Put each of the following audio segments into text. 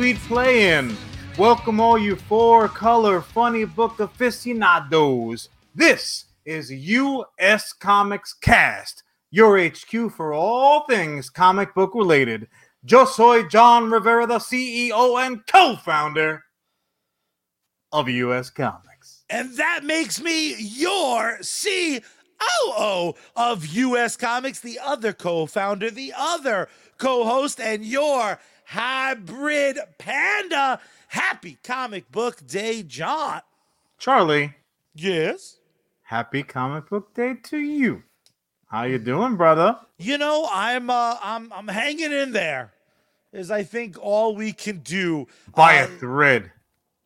sweet play in. Welcome, all you four color funny book aficionados. This is US Comics Cast, your HQ for all things comic book related. Yo soy Jon Rivera, the CEO and co founder of US Comics. And that makes me your COO of US Comics, the other co founder, the other co host, and your hybrid panda. Happy comic book day, Jon. Charlie, Yes. happy comic book day to you. How you doing, brother? You know, I'm uh I'm I'm hanging in there. Is I think all we can do. By Uh, a thread.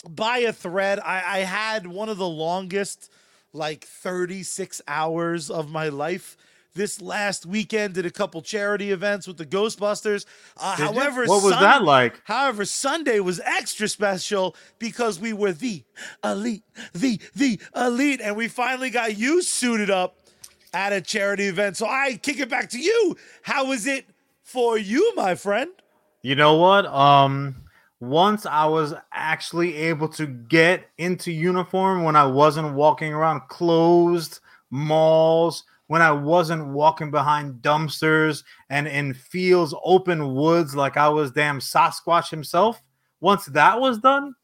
by a thread. I, I had one of the longest, like 36 hours of my life. This last weekend, did a couple charity events with the Ghostbusters. Uh, Did you? however, what was Sun- that like? However, Sunday was extra special because we were the elite, the the elite, and we finally got you suited up at a charity event. So I kick it back to you. How was it for you, my friend? You know what? Um, once I was actually able to get into uniform when I wasn't walking around closed malls, when I wasn't walking behind dumpsters and in fields, open woods like I was damn Sasquatch himself. Once that was done,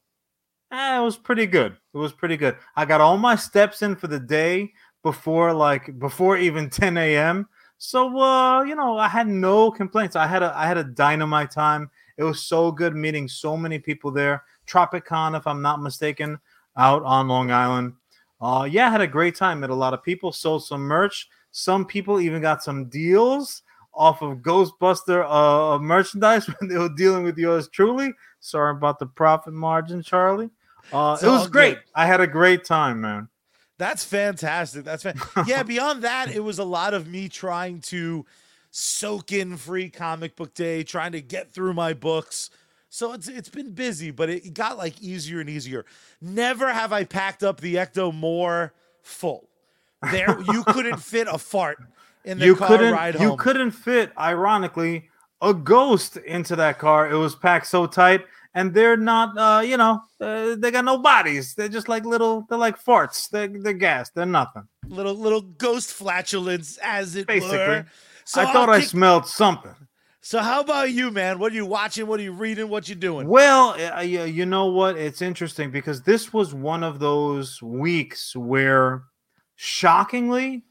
eh, it was pretty good. It was pretty good. I got all my steps in for the day before like before even 10 a.m. So uh, you know, I had no complaints. I had a I had a dynamite time. It was so good meeting so many people there. Tropicon, if I'm not mistaken, out on Long Island. Uh, yeah, I had a great time. Met a lot of people. Sold some merch. Some people even got some deals off of Ghostbuster uh, merchandise when they were dealing with yours truly. Sorry about the profit margin, Charlie. Uh, it was great. good. I had a great time, man. That's fantastic. That's fan- yeah. Beyond that, it was a lot of me trying to soak in free comic book day, trying to get through my books. So it's it's been busy, but it got like easier and easier. Never have I packed up the Ecto more full. There, you couldn't fit a fart in the you car couldn't ride you couldn't fit ironically a ghost into that car it was packed so tight and they're not uh you know uh, they got no bodies they're just like little they're like farts they're, they're gas they're nothing little little ghost flatulence, as it Basically. were. So i I'll thought i smelled something So how about you, man? What are you watching? What are you reading? What you doing? well uh, you know what it's interesting because this was one of those weeks where shockingly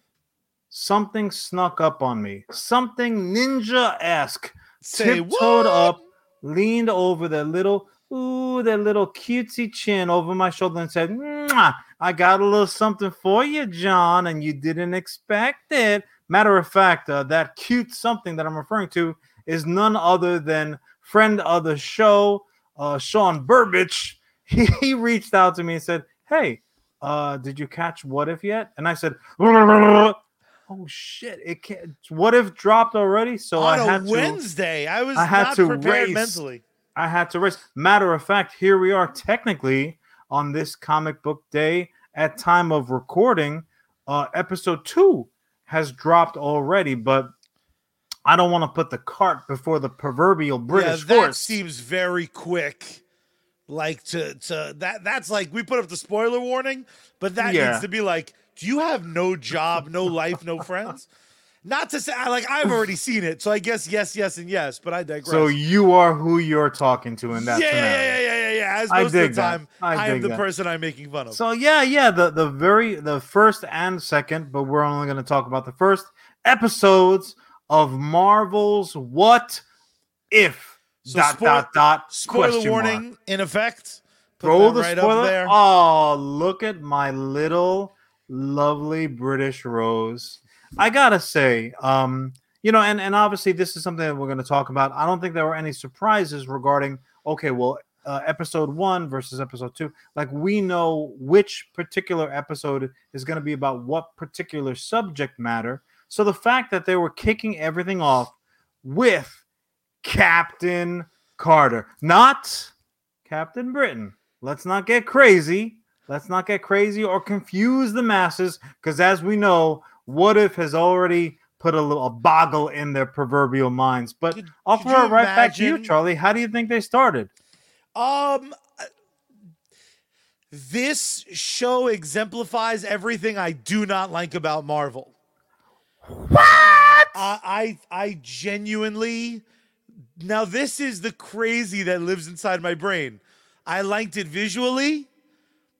something snuck up on me something ninja-esque Say tiptoed what? up, leaned over their little, ooh, their little cutesy chin over my shoulder and said, I got a little something for you, Jon, and you didn't expect it. Matter of fact, uh, that cute something that I'm referring to is none other than friend of the show, uh, Sean Burbage. He, he reached out to me and said, Hey, uh, did you catch What If yet? And I said, Oh shit! It can't. What if dropped already? So on I a had to. Wednesday. I was I had not to prepared race. mentally. I had to race. Matter of fact, here we are technically on this comic book day at time of recording. Uh, episode two has dropped already, but I don't want to put the cart before the proverbial British yeah, that horse. seems very quick. Like to to that that's like we put up the spoiler warning, but that Yeah. needs to be like, do you have no job, no life, no friends? Not to say like I've already seen it, so I guess yes, yes, and yes, but I digress. so you are who you're talking to in that yeah, yeah, scenario. yeah, yeah, yeah, yeah. As I most dig of the that. I I, am the that. person I'm making fun of. So yeah, yeah, the the very the first and second, but we're only going to talk about the first episodes of Marvel's What If So dot spoil- dot dot spoiler warning mark. in effect. Throw the right spoiler. up there. Oh, look at my little lovely British rose. I gotta say, um, you know, and and obviously this is something that we're going to talk about. I don't think there were any surprises regarding. Okay, well, uh, episode one versus episode two. Like we know which particular episode is going to be about what particular subject matter. So the fact that they were kicking everything off with Captain Carter, not Captain Britain. Let's not get crazy. Let's not get crazy or confuse the masses because, as we know, What If has already put a little a boggle in their proverbial minds. But Could- I'll throw it right back to you, Charlie. How do you think they started? Um, uh, this show exemplifies everything I do not like about Marvel. What? I, I, I genuinely. Now this is the crazy that lives inside my brain. I liked it visually.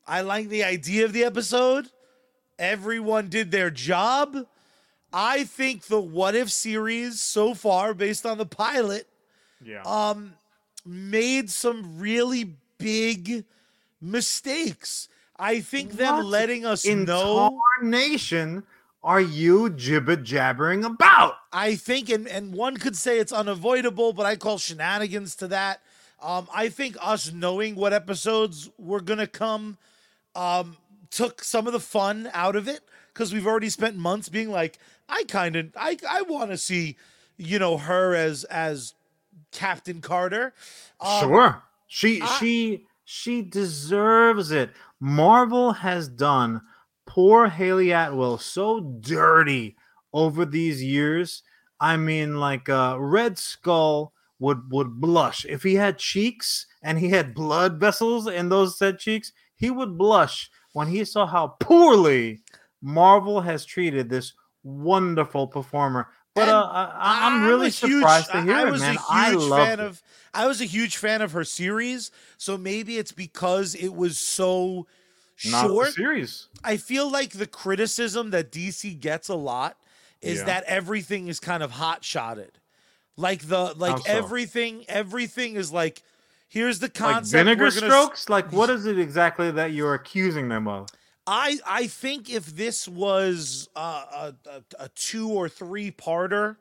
I liked the idea of the episode. Everyone did their job. I think the What If series so far, based on the pilot, Yeah. um made some really big mistakes. I think them letting us in know. nation are you gibbet jabbering about? I think, and and one could say it's unavoidable, but I call shenanigans to that. Um, I think us knowing what episodes were gonna come um, took some of the fun out of it because we've already spent months being like, I kind of, I I want to see, you know, her as as Captain Carter. Um, sure. She I- she she deserves it. Marvel has done poor Hayley Atwell so dirty over these years. I mean, like uh, Red Skull would would blush if he had cheeks and he had blood vessels in those said cheeks. He would blush when he saw how poorly Marvel has treated this wonderful performer. But uh, I, I'm I'm really a huge- surprised to I- hear I it, was man. a I huge love fan of. I was a huge fan of her series, so maybe it's because it was so not short. series. I feel like the criticism that DC gets a lot is Yeah. that everything is kind of hot shotted. Like the like so? everything everything is like here's the like concept vinegar we're s- strokes like what is it exactly that you're accusing them of I I think if this was uh, a, a a two or three parter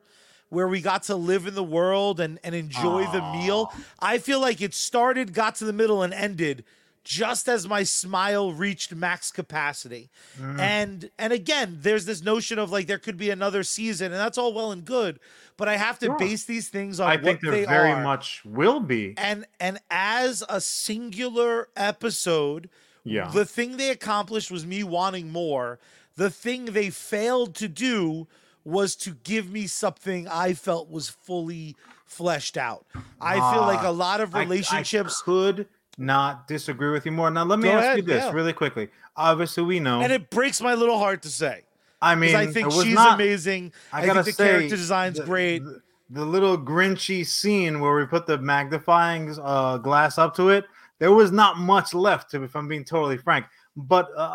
where we got to live in the world and and enjoy the meal, I feel like it started, got to the middle, and ended just as my smile reached max capacity. Mm. And and again, there's this notion of like there could be another season, and that's all well and good, but I have to base these things on i what think there they very are. much will be And and as a singular episode, yeah the thing they accomplished was me wanting more. The thing they failed to do was to give me something I felt was fully fleshed out. I feel like Ah, a lot of I- I relationships could not disagree with you more. Now let me Go ask you this yeah. really quickly. Obviously we know. And it breaks my little heart to say i mean I think she's not, amazing. i I, gotta think the say character design's the- great. the, the little grinchy scene where we put the magnifying uh, glass up to it there was not much left if i'm being totally frank. But uh,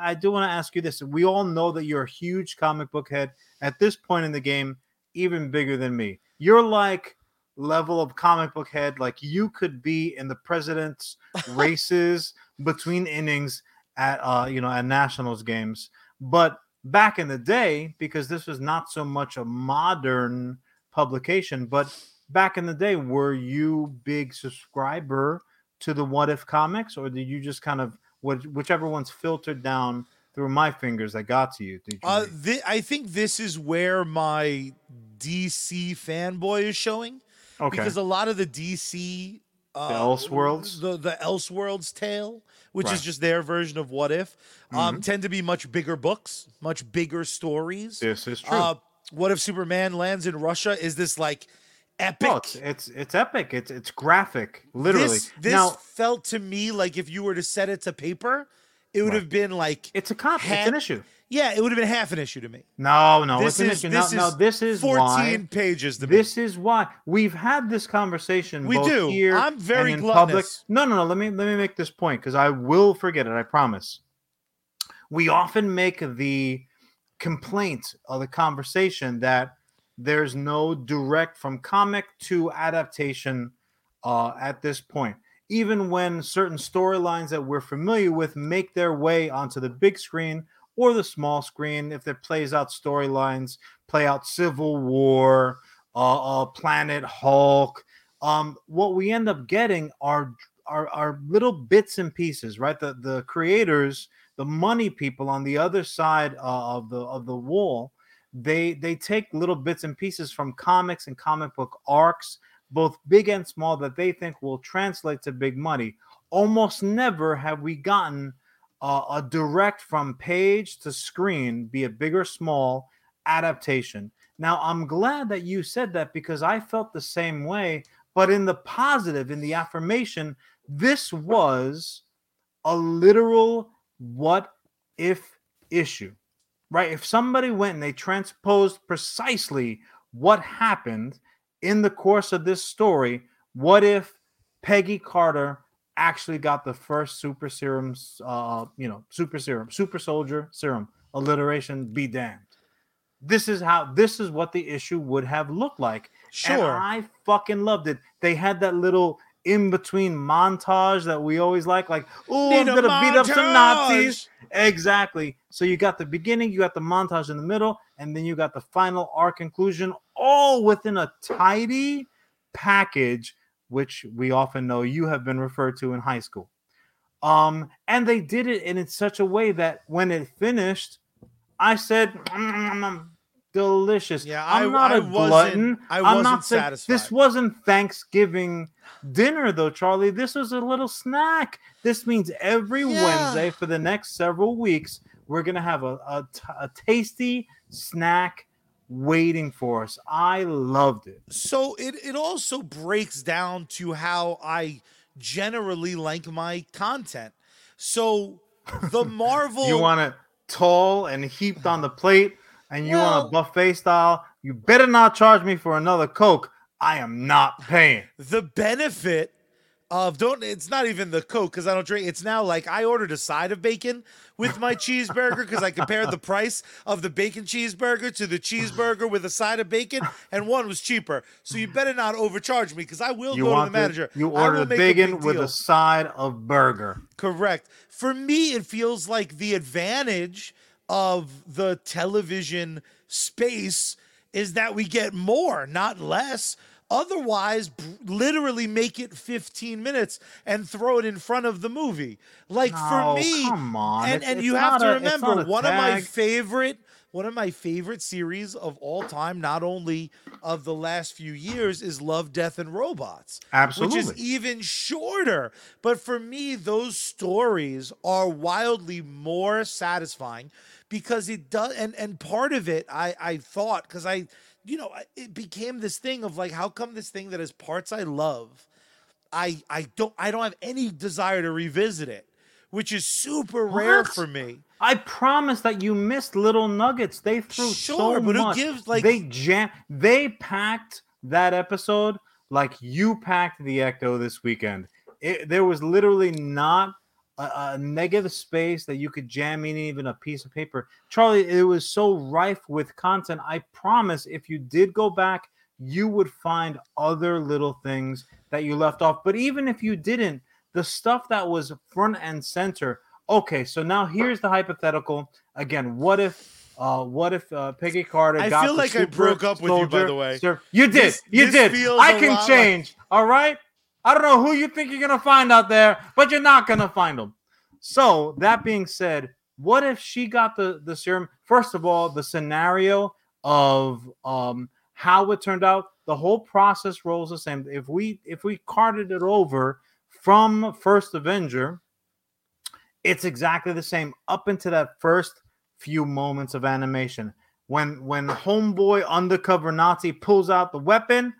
I do want to ask you this. We all know that you're a huge comic book head. At this point in the game even bigger than me. You're like level of comic book head like you could be in the president's races between innings at uh you know at nationals games. But back in the day because this was not so much a modern publication but back in the day were you big subscriber to the what if comics or did you just kind of which, whichever one's filtered down through my fingers that got to you did you Uh, thi- I think this is where my DC fanboy is showing okay because a lot of the DC uh, Elseworlds? the the Elseworlds tale, which Right. is just their version of What If, um, Mhm. tend to be much bigger books, much bigger stories. this is true Uh, what if Superman lands in Russia? Is this like epic? Oh, it's, it's it's epic. It's it's graphic, literally. This, this now felt to me like if you were to set it to paper, it would Right. have been like it's a cop. It's an issue. Yeah, it would have been half an issue to me. No, no, this it's an is issue. This now is this is 14 why. pages to me. This is why we've had this conversation. We do. Here I'm very and in public. No, no, no. Let me let me make this point because I will forget it. I promise. We often make the complaint of the conversation that there's no direct from comic to adaptation uh, at this point. Even when certain storylines that we're familiar with make their way onto the big screen or the small screen, if it plays out storylines, play out Civil War, uh, uh, Planet Hulk, um, what we end up getting are, are are little bits and pieces, right? The the creators, the money people on the other side uh, of the of the wall, they they take little bits and pieces from comics and comic book arcs, both big and small, that they think will translate to big money. Almost never have we gotten uh, a direct from page to screen, be it big or small, adaptation. Now, I'm glad that you said that because I felt the same way, but in the positive, in the affirmation, this was a literal what if issue, right? If somebody went and they transposed precisely what happened in the course of this story, what if Peggy Carter actually got the first super serum, uh, you know, super serum, super soldier serum, alliteration be damned. This is how this is what the issue would have looked like. Sure. And I fucking loved it. They had that little in between montage that we always like, like, oh, I'm gonna beat up some Nazis. Exactly. So you got the beginning, you got the montage in the middle, and then you got the final arc conclusion, all within a tidy package, which we often know you have been referred to in high school. Um, and they did it in such a way that when it finished, I said, "Mm, delicious. Yeah, I'm I- not I a glutton. I I'm wasn't not saying- This wasn't Thanksgiving dinner though, Charlie. This was a little snack. This means every Yeah. Wednesday for the next several weeks, we're gonna have a, a tasty snack waiting for us. I loved it. So it, it also breaks down to how I generally like my content. So the Marvel You want it tall and heaped on the plate, and you want a buffet style. You better not charge me for another Coke. I am not paying. the benefit of don't it's not even the coke because i don't drink it's now like i ordered a side of bacon with my cheeseburger because i compared the price of the bacon cheeseburger to the cheeseburger with a side of bacon and one was cheaper so you better not overcharge me because i will You go to the the- manager you I order the bacon big with a side of burger. Correct. For me, it feels like the advantage of the television space is that we get more, not less. Otherwise, literally make it 15 minutes and throw it in front of the movie. Like No, for me, and and it's you have to a- remember one of my favorite one of my favorite series of all time, not only of the last few years, is Love, Death, and Robots Absolutely. which is even shorter. But for me, those stories are wildly more satisfying because it does. And and part of it, I I thought because I, you know, it became this thing of like, how come this thing that has parts I love, I I don't I don't have any desire to revisit it, which is super rare for me. I promise that you missed little nuggets. They threw Sure, so but who gives, like- they jam. They packed that episode like you packed the Ecto this weekend. It, there was literally not a, a negative space that you could jam in even a piece of paper. Charlie, it was so rife with content. I promise, if you did go back, you would find other little things that you left off. But even if you didn't, the stuff that was front and center. Okay, so now here's the hypothetical. Again, what if uh what if uh Peggy Carter I got feel like I broke up with you, by the way. ser- You did. This- you this did. I can lot like- change. All right? I don't know who you think you're going to find out there, but you're not going to find them. So, that being said, what if she got the the serum? First of all, the scenario of um how it turned out, the whole process rolls the same. If we if we carted it over from First Avenger, it's exactly the same up into that first few moments of animation. When when homeboy undercover Nazi pulls out the weapon,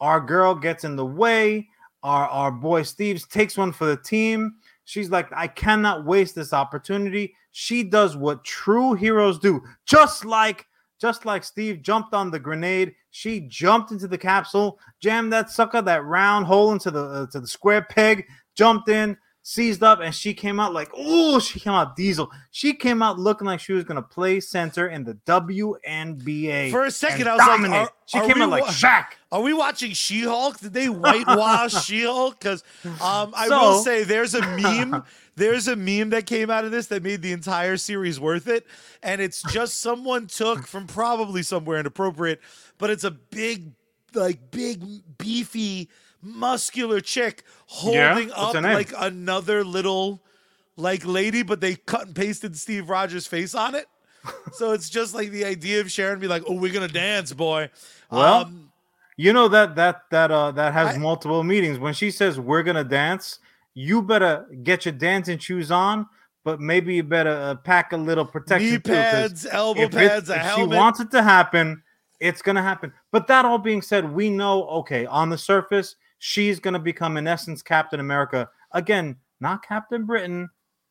our girl gets in the way. Our our boy Steve's takes one for the team. She's like, I cannot waste this opportunity. She does what true heroes do, just like just like Steve jumped on the grenade. She jumped into the capsule, jammed that sucker, that round hole into the uh, to the square peg, jumped in, seized up, and she came out like, oh, she came out diesel. She came out looking like she was gonna play center in the WNBA. For a second, I was like, dominate. are- she are came out like Shaq. Are we watching She-Hulk? Did they whitewash She-Hulk? Because um, I So- will say there's a meme. There's a meme that came out of this that made the entire series worth it, and it's just someone took from probably somewhere inappropriate, but it's a big, like big, beefy, muscular chick holding What's up like another little, like lady, but they cut and pasted Steve Rogers' face on it. So it's just like the idea of Sharon be like, "Oh, we're gonna dance, boy." Well, Um, You know that that that uh that has I- multiple meanings. When she says we're gonna dance, you better get your dancing shoes on, but maybe you better uh, pack a little protection knee too, pads, elbow if it- pads, a if she wants it to happen, It's gonna happen. But that all being said, we know okay, on the surface, she's gonna become in essence Captain America. Again, not Captain Britain.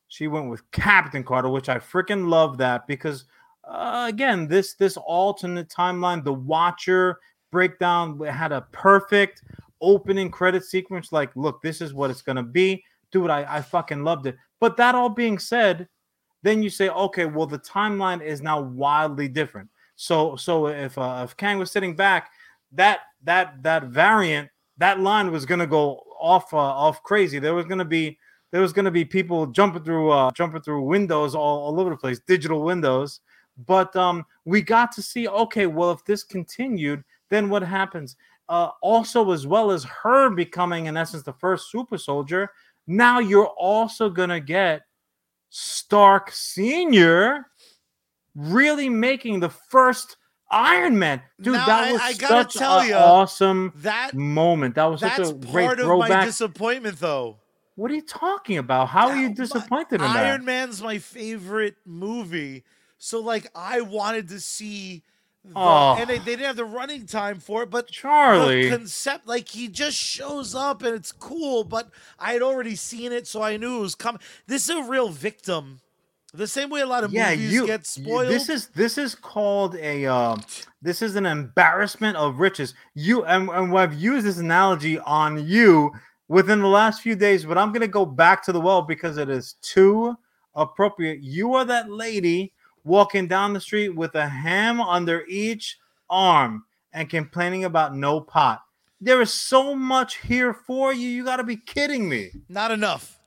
She went with Captain Carter, which I freaking love that because uh, again, this this alternate timeline, the Watcher breakdown had a perfect opening credit sequence. Like, look, this is what it's gonna be, dude. I I fucking loved it. But that all being said, then you say, okay, well, the timeline is now wildly different. So so if uh, if Kang was sitting back, that that that variant that line was gonna go off uh, off crazy. There was gonna be there was gonna be people jumping through uh, jumping through windows all, all over the place, digital windows. But um, we got to see, okay, well, if this continued, then what happens? Uh, also, as well as her becoming, in essence, the first super soldier, now you're also gonna get Stark Senior really making the first Iron Man, dude. Now, that was I gotta such an ya, awesome That moment. That was such that's a great part of my throwback. disappointment, though. what are you talking about? How are Now, you my- disappointed in Iron that? Man's my favorite movie, so like I wanted to see. The, Oh. and they, they didn't have the running time for it, but Charlie. the concept like he just shows up and it's cool. But I had already seen it, so I knew it was coming. This is a real victim. The same way a lot of yeah, movies you. get spoiled. This is this is called a. Um, this is an embarrassment of riches. You and, and I've used this analogy on you within the last few days, but I'm gonna go back to the well because it is too appropriate. You are that lady walking down the street with a ham under each arm and complaining about no pot. There is so much here for you. You got to be kidding me. not enough.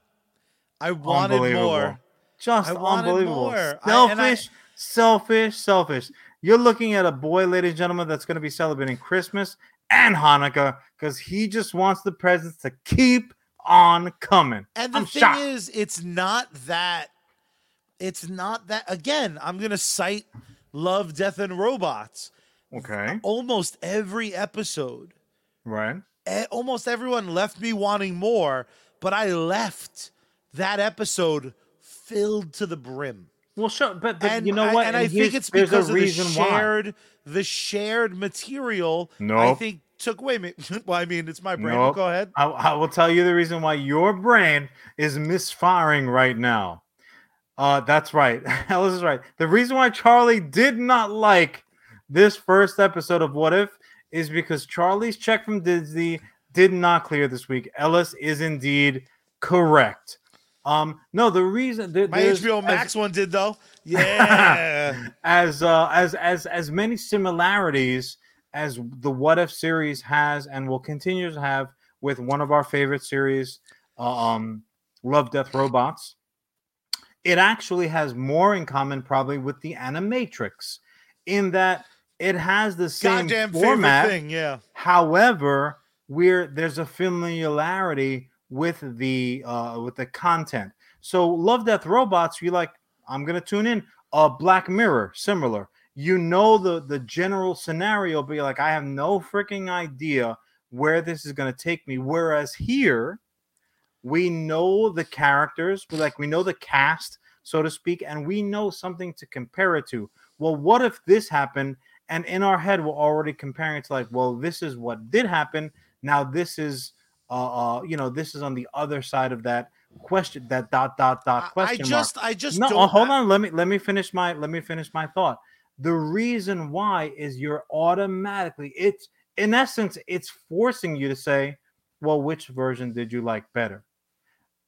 I wanted more. Just I unbelievable. more. I- I- Selfish, selfish, selfish. You're looking at a boy, ladies and gentlemen, that's going to be celebrating Christmas and Hanukkah because he just wants the presents to keep on coming. And the I'm thing shocked. is, it's not that. It's not that. Again, I'm gonna cite Love, Death, and Robots. okay, Almost every episode, right? almost everyone left me wanting more, but I left that episode filled to the brim. Well, sure, but, but and you know I, what? And, I think it's because of the reason why. shared, the shared material. I Nope. think took away. me- Well, I mean, it's my brain. Nope. Go ahead. I, I will tell you the reason why your brain is misfiring right now. Uh, that's right. Ellis is right. The reason why Charlie did not like this first episode of What If is because Charlie's check from Disney did not clear this week. Ellis is indeed correct. Um, no, the reason there- My HBO as- Max one did though. Yeah. as uh, as as as many similarities as the What If series has and will continue to have with one of our favorite series, uh, um, Love, Death, Robots. It actually has more in common, probably, with the Animatrix, in that it has the same Goddamn format. thing. Yeah. However, where there's a familiarity with the uh, with the content. So Love Death Robots, you like, I'm gonna tune in. Uh Black Mirror, similar. You know the the general scenario, but you're like, I have no freaking idea where this is gonna take me. Whereas here, we know the characters, we like we know the cast, so to speak, and we know something to compare it to. Well, what if this happened? And in our head, we're already comparing it to like, well, this is what did happen. Now this is, uh, uh you know, this is on the other side of that question, that dot dot dot I- I question mark. just, I just No, don't. hold on. Let me let me finish my let me finish my thought. The reason why is you're automatically it's in essence it's forcing you to say, well, which version did you like better?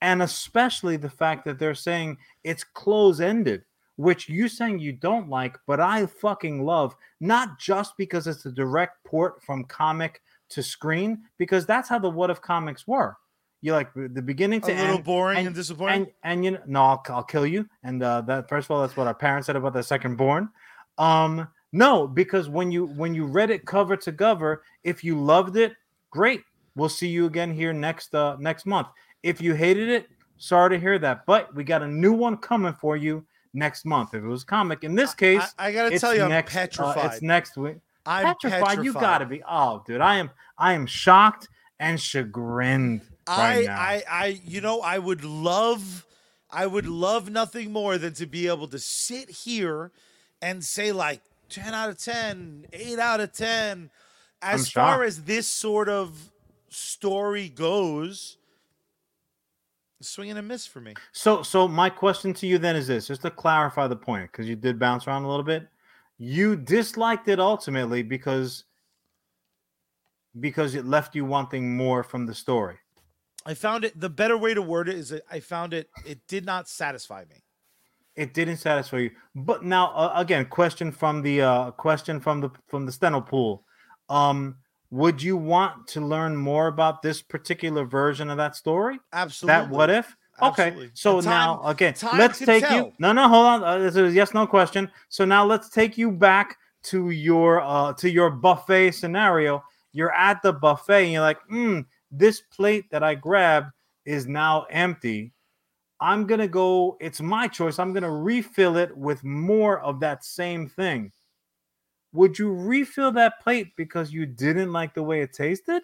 And especially the fact that they're saying it's close ended, which you saying you don't like, but I fucking love, not just because it's a direct port from comic to screen, because that's how the what if comics were. You like the beginning to A little end, boring and, and- disappointing. and and you know, no, I'll, I'll kill you. And uh, that first of all, that's what our parents said about the second born. Um, no, because when you when you read it cover to cover, if you loved it, great. We'll see you again here next uh next month. If you hated it, sorry to hear that, but we got a new one coming for you next month. If it was comic, in this case, I, I gotta tell you, I'm next, uh, petrified. it's next week. I'm petrified, petrified. You gotta be. Oh, dude, I am. I am shocked and chagrined right I, now. I, I, you know, I would love, I would love nothing more than to be able to sit here and say like, 10 out of 10, 8 out of 10. I'm As far shocked. as this sort of story goes, swing and a miss for me. So, so my question to you then is this: just to clarify the point, because you did bounce around a little bit. You disliked it ultimately because because it left you wanting more from the story. I found it the better way to word it is that I found it it did not satisfy me. It didn't satisfy you. But now, uh, again, question from the uh, question from the from the steno pool. Um, would you want to learn more about this particular version of that story? Absolutely. That what if? Okay, so time- now again, let's take you. No, no, hold on. Uh, this is yes, no question. So now let's take you back to your uh to your buffet scenario. You're at the buffet and you're like, hmm, this plate that I grabbed is now empty. I'm gonna go. It's my choice. I'm gonna refill it with more of that same thing. Would you refill that plate because you didn't like the way it tasted?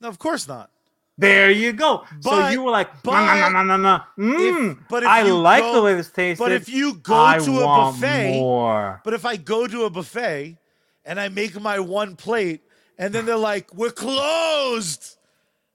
No, of course not. There you go. so But- you were like, but no, no, no, no. Mm, but if I like go- the way this tastes. But if you go I to a buffet, more. but if I go to a buffet and I make my one plate and then they're like, "We're closed."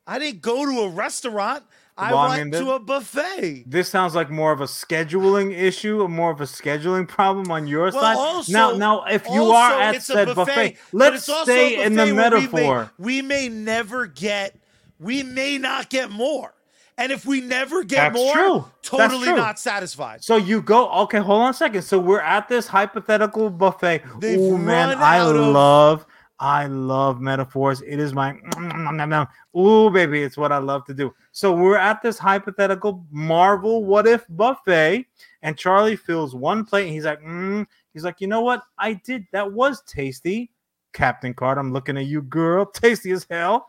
I didn't go to a restaurant. I Well, I went mean, to a buffet. This sounds like more of a scheduling issue, or more of a scheduling problem on your Well, side. also- now, now, if you also, are at a said buffet, buffet, let's stay in the where we may- metaphor. We may, never get, we may not get more. And if we never get That's more, true. Totally not satisfied. So you go, okay, hold on a second. So we're at this hypothetical buffet. They've Oh man, I of- love, I love metaphors. It is my mm, mm, mm, ooh, baby, it's what I love to do. So we're at this hypothetical Marvel what if buffet, and Charlie fills one plate, and he's like, mm. he's like, you know what? I did that was tasty. Captain Card, I'm looking at you, girl. Tasty as hell.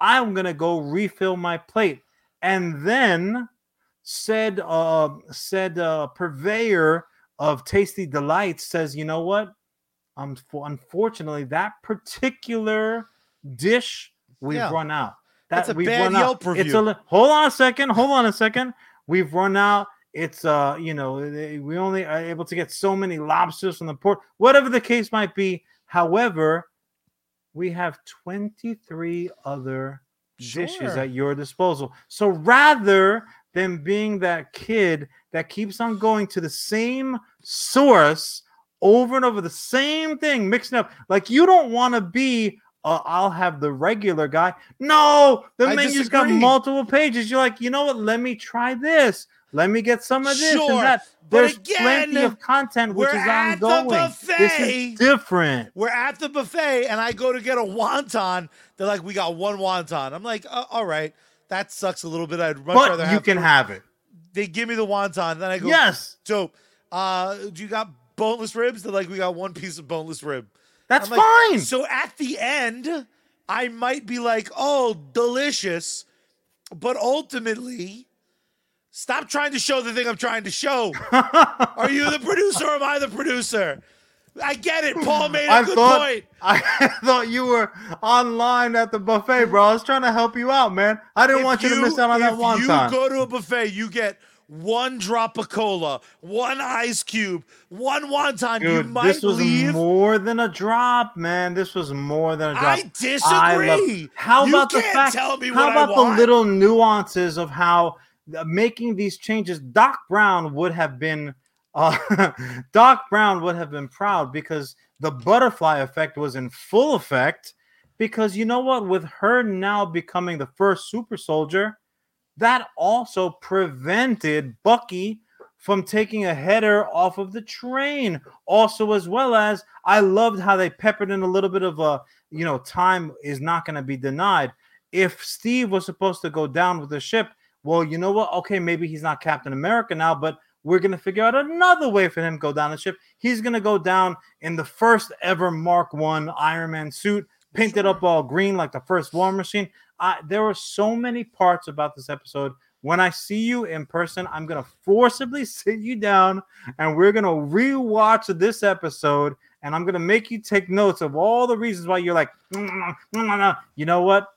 I'm gonna go refill my plate. And then said uh said uh purveyor of tasty delights says, you know what? Um unfortunately, that particular dish we've Yeah. run out. That's a we've bad run out. Yelp It's review. a li- hold on a second, hold on a second. We've run out. It's uh, you know, we only are able to get so many lobsters from the port, whatever the case might be. However, we have 23 other dishes at your disposal. So rather than being that kid that keeps on going to the same source over and over the same thing, mixing up, like you don't want to be. Uh, I'll have the regular guy. No, the I menu's got multiple pages. You're like, you know what? Let me try this. Let me get some of this Sure, and that. There's plenty of content which we're is ongoing. This is different. We're at the buffet and I go to get a wonton. They're like, we got one wonton. I'm like, uh, all right, that sucks a little bit. I'd much rather But you have can three." have it. They give me the wonton. Then I go, Yes, dope. Uh, do you got boneless ribs? They're like, we got one piece of boneless rib. that's like, fine. So at the end, I might be like, oh, delicious. But ultimately, stop trying to show the thing I'm trying to show. Are you the producer or am I the producer? I get it. Paul made a I good thought point. I thought you were online at the buffet, bro. I was trying to help you out, man. I didn't If want you, to miss out on that if one you go to a buffet, you get one drop of cola, one ice cube, one wonton. you Dude, might this was leave. more than a drop, man. This was more than a drop. I love- disagree. how You about the fact? tell me how I about the little nuances of how making these changes? Doc Brown would have been. Uh, Doc Brown would have been proud because the butterfly effect was in full effect. Because you know what? With her now becoming the first super soldier, that also prevented Bucky from taking a header off of the train. Also, as well as I loved how they peppered in a little bit of a, you know, time is not going to be denied. If Steve was supposed to go down with the ship, well, you know what? Okay, maybe he's not Captain America now, but we're going to figure out another way for him to go down the ship. He's going to go down in the first ever Mark One Iron Man suit, painted up all green like the first War Machine. I, there were so many parts about this episode. When I see you in person, I'm gonna forcibly sit you down and we're gonna rewatch this episode. And I'm gonna make you take notes of all the reasons why you're like, "Mm, mm, mm, mm, mm." you know what?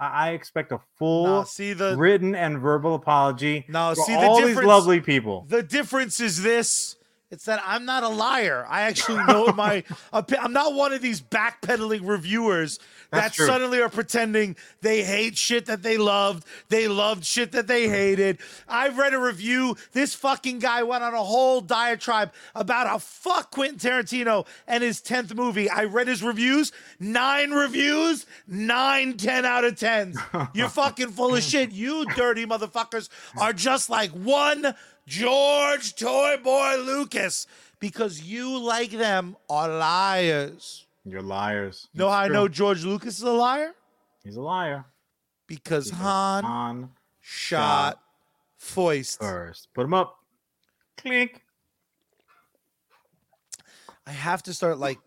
I, expect a full No, see the written and verbal apology no, see the all these lovely people. The difference is this: It's that I'm not a liar. I actually know my. I'm not one of these backpedaling reviewers that true. suddenly are pretending they hate shit that they loved. They loved shit that they hated. I've read a review. This fucking guy went on a whole diatribe about how fuck Quentin Tarantino and his 10th movie. I read his reviews. Nine reviews, nine 10 out of 10s. You're fucking full of shit. You dirty motherfuckers are just like one George Toy Boy Lucas because you, like them, are liars. You're liars. How I true. know George Lucas is a liar? he's a liar? Because Han On shot Foist. first. Put him up. Clink. I have to start like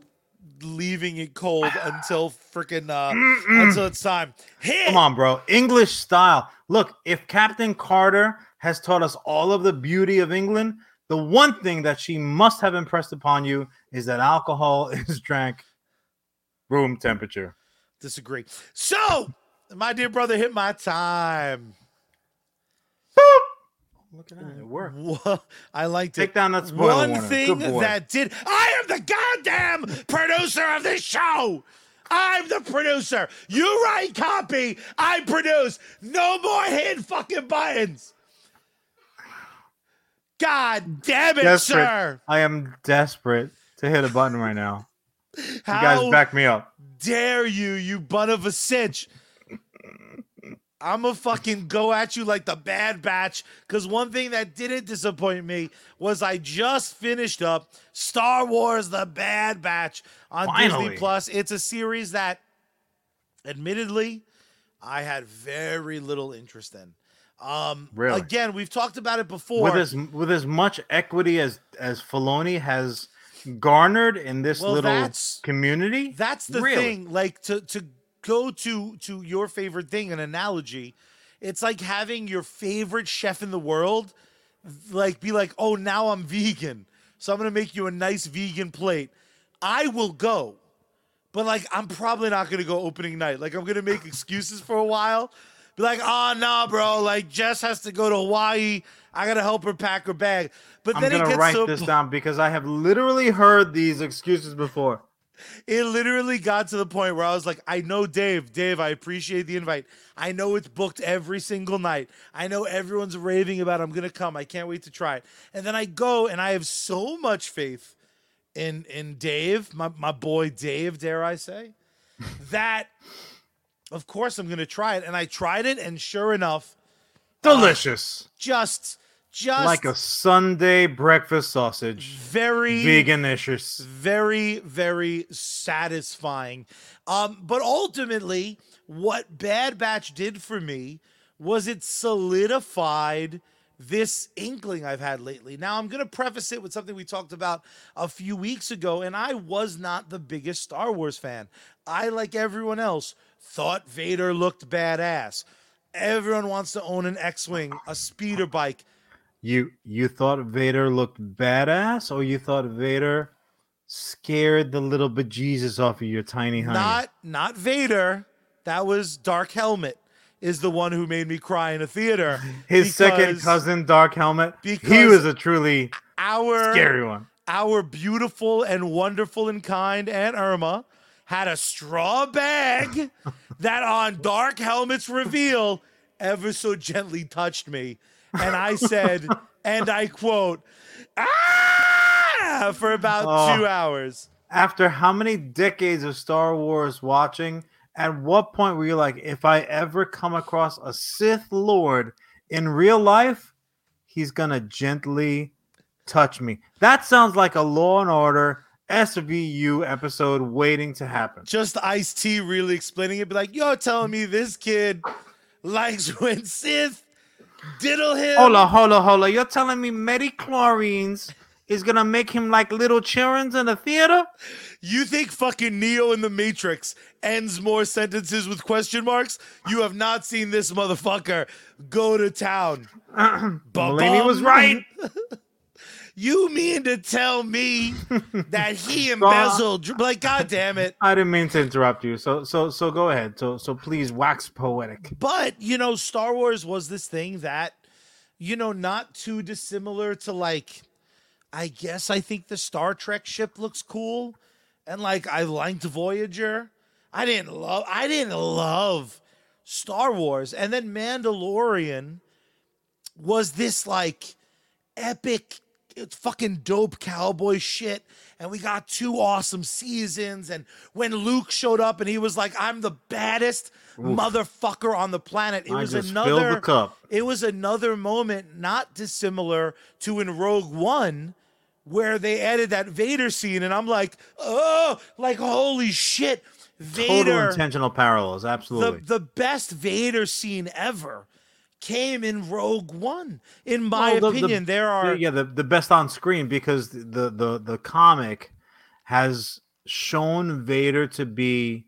leaving it cold until freaking uh until it's time. Hit. Come on, bro. English style. Look, if Captain Carter has taught us all of the beauty of England, the one thing that she must have impressed upon you is that alcohol is drank room temperature. Disagree. So, my dear brother, hit my time. Look at that. It worked. Wha- I liked Take it. Take down that spoiler One warning. thing that did. I am the goddamn producer of this show. I'm the producer. You write copy. I produce. No more hit fucking buttons. God damn it, Desperate. sir. I am desperate to hit a button right now. You guys back me up. dare you, you bun of a cinch? I'm gonna fucking go at you like the Bad Batch. Because one thing that didn't disappoint me was I just finished up Star Wars: The Bad Batch on Finally. Disney Plus. It's a series that, admittedly, I had very little interest in. Um, Really? Again, we've talked about it before. With as with as much equity as as Filoni has garnered in this Well, little that's- community, That's the Really? thing. Like to to go to to your favorite thing, an analogy. It's like having your favorite chef in the world, like be like, oh, now I'm vegan, so I'm gonna make you a nice vegan plate. I will go, but like I'm probably not gonna go opening night. Like I'm gonna make excuses for a while. Be like, ah, oh no, bro. Like Jess has to go to Hawaii. I gotta help her pack her bag. But I'm then it gonna gets write so this down because I have literally heard these excuses before. it literally got to the point where I was like, I know Dave. Dave, I appreciate the invite. I know it's booked every single night. I know everyone's raving about it. I'm gonna come. I can't wait to try it. And then I go and I have so much faith in in Dave, my, my boy Dave, dare I say, that of course I'm gonna try it. And I tried it, and sure enough, Delicious. just just like a Sunday breakfast sausage. very Veganicious. very very satisfying um but ultimately what bad batch did for me was it solidified this inkling i've had lately now i'm going to preface it with something we talked about a few weeks ago and i was not the biggest star wars fan i like everyone else thought vader looked badass everyone wants to own an x-wing a speeder bike You you thought Vader looked badass, or you thought Vader scared the little bejesus off of your tiny honey? Not not Vader. That was Dark Helmet. Is the one who made me cry in a theater. His second cousin, Dark Helmet. he was a truly Our scary one. our beautiful and wonderful and kind Aunt Irma had a straw bag that on Dark Helmet's reveal ever so gently touched me. And I said, and I quote, ah, for about Oh. two hours. After how many decades of Star Wars watching, at what point were you like, if I ever come across a Sith Lord in real life, he's gonna gently touch me? That sounds like a Law and Order SVU episode waiting to happen. just Ice T really explaining it, be like, you're telling me this kid likes when Sith diddle him. Hola, hola, hola. You're telling me midi-chlorians is gonna make him like little children in the theater? You think fucking Neo in the Matrix ends more sentences with question marks? You have not seen this motherfucker go to town. Mulaney was right. You mean to tell me that he embezzled? dr- Like, god damn it. I didn't mean to interrupt you. So so so go ahead. So so please wax poetic. But, you know, Star Wars was this thing that, you know, not too dissimilar to like I guess I think the Star Trek ship looks cool, and like I liked Voyager. I didn't love. I didn't love Star Wars, and then Mandalorian was this like epic, it's fucking dope cowboy shit. And we got two awesome seasons. And when Luke showed up and he was like, "I'm the baddest motherfucker on the planet," it I was the another it was another moment not dissimilar to in Rogue One where they added that Vader scene and I'm like, "Oh, like holy shit. Total Vader intentional parallels. the Absolutely. the best Vader scene ever came in Rogue One in my Well, the- the- opinion. there are yeah, the, the best on screen because the, the the comic has shown Vader to be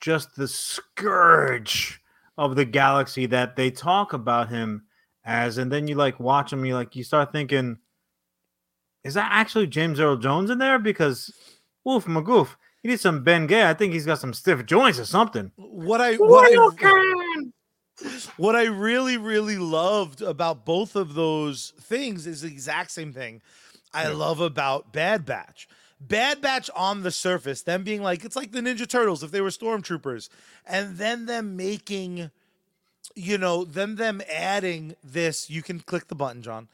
just the scourge of the galaxy that they talk about him as, and then you like watch him, you like you start thinking, is that actually James Earl Jones in there? Because woof magoof, he did some Ben Gay. I think he's got some stiff joints or something. what I what I, what I really really loved about both of those things is the exact same thing I love about Bad Batch. Bad Batch on the surface, them being like it's like the Ninja Turtles if they were stormtroopers, and then them making, you know, then them adding this. You can click the button, Jon.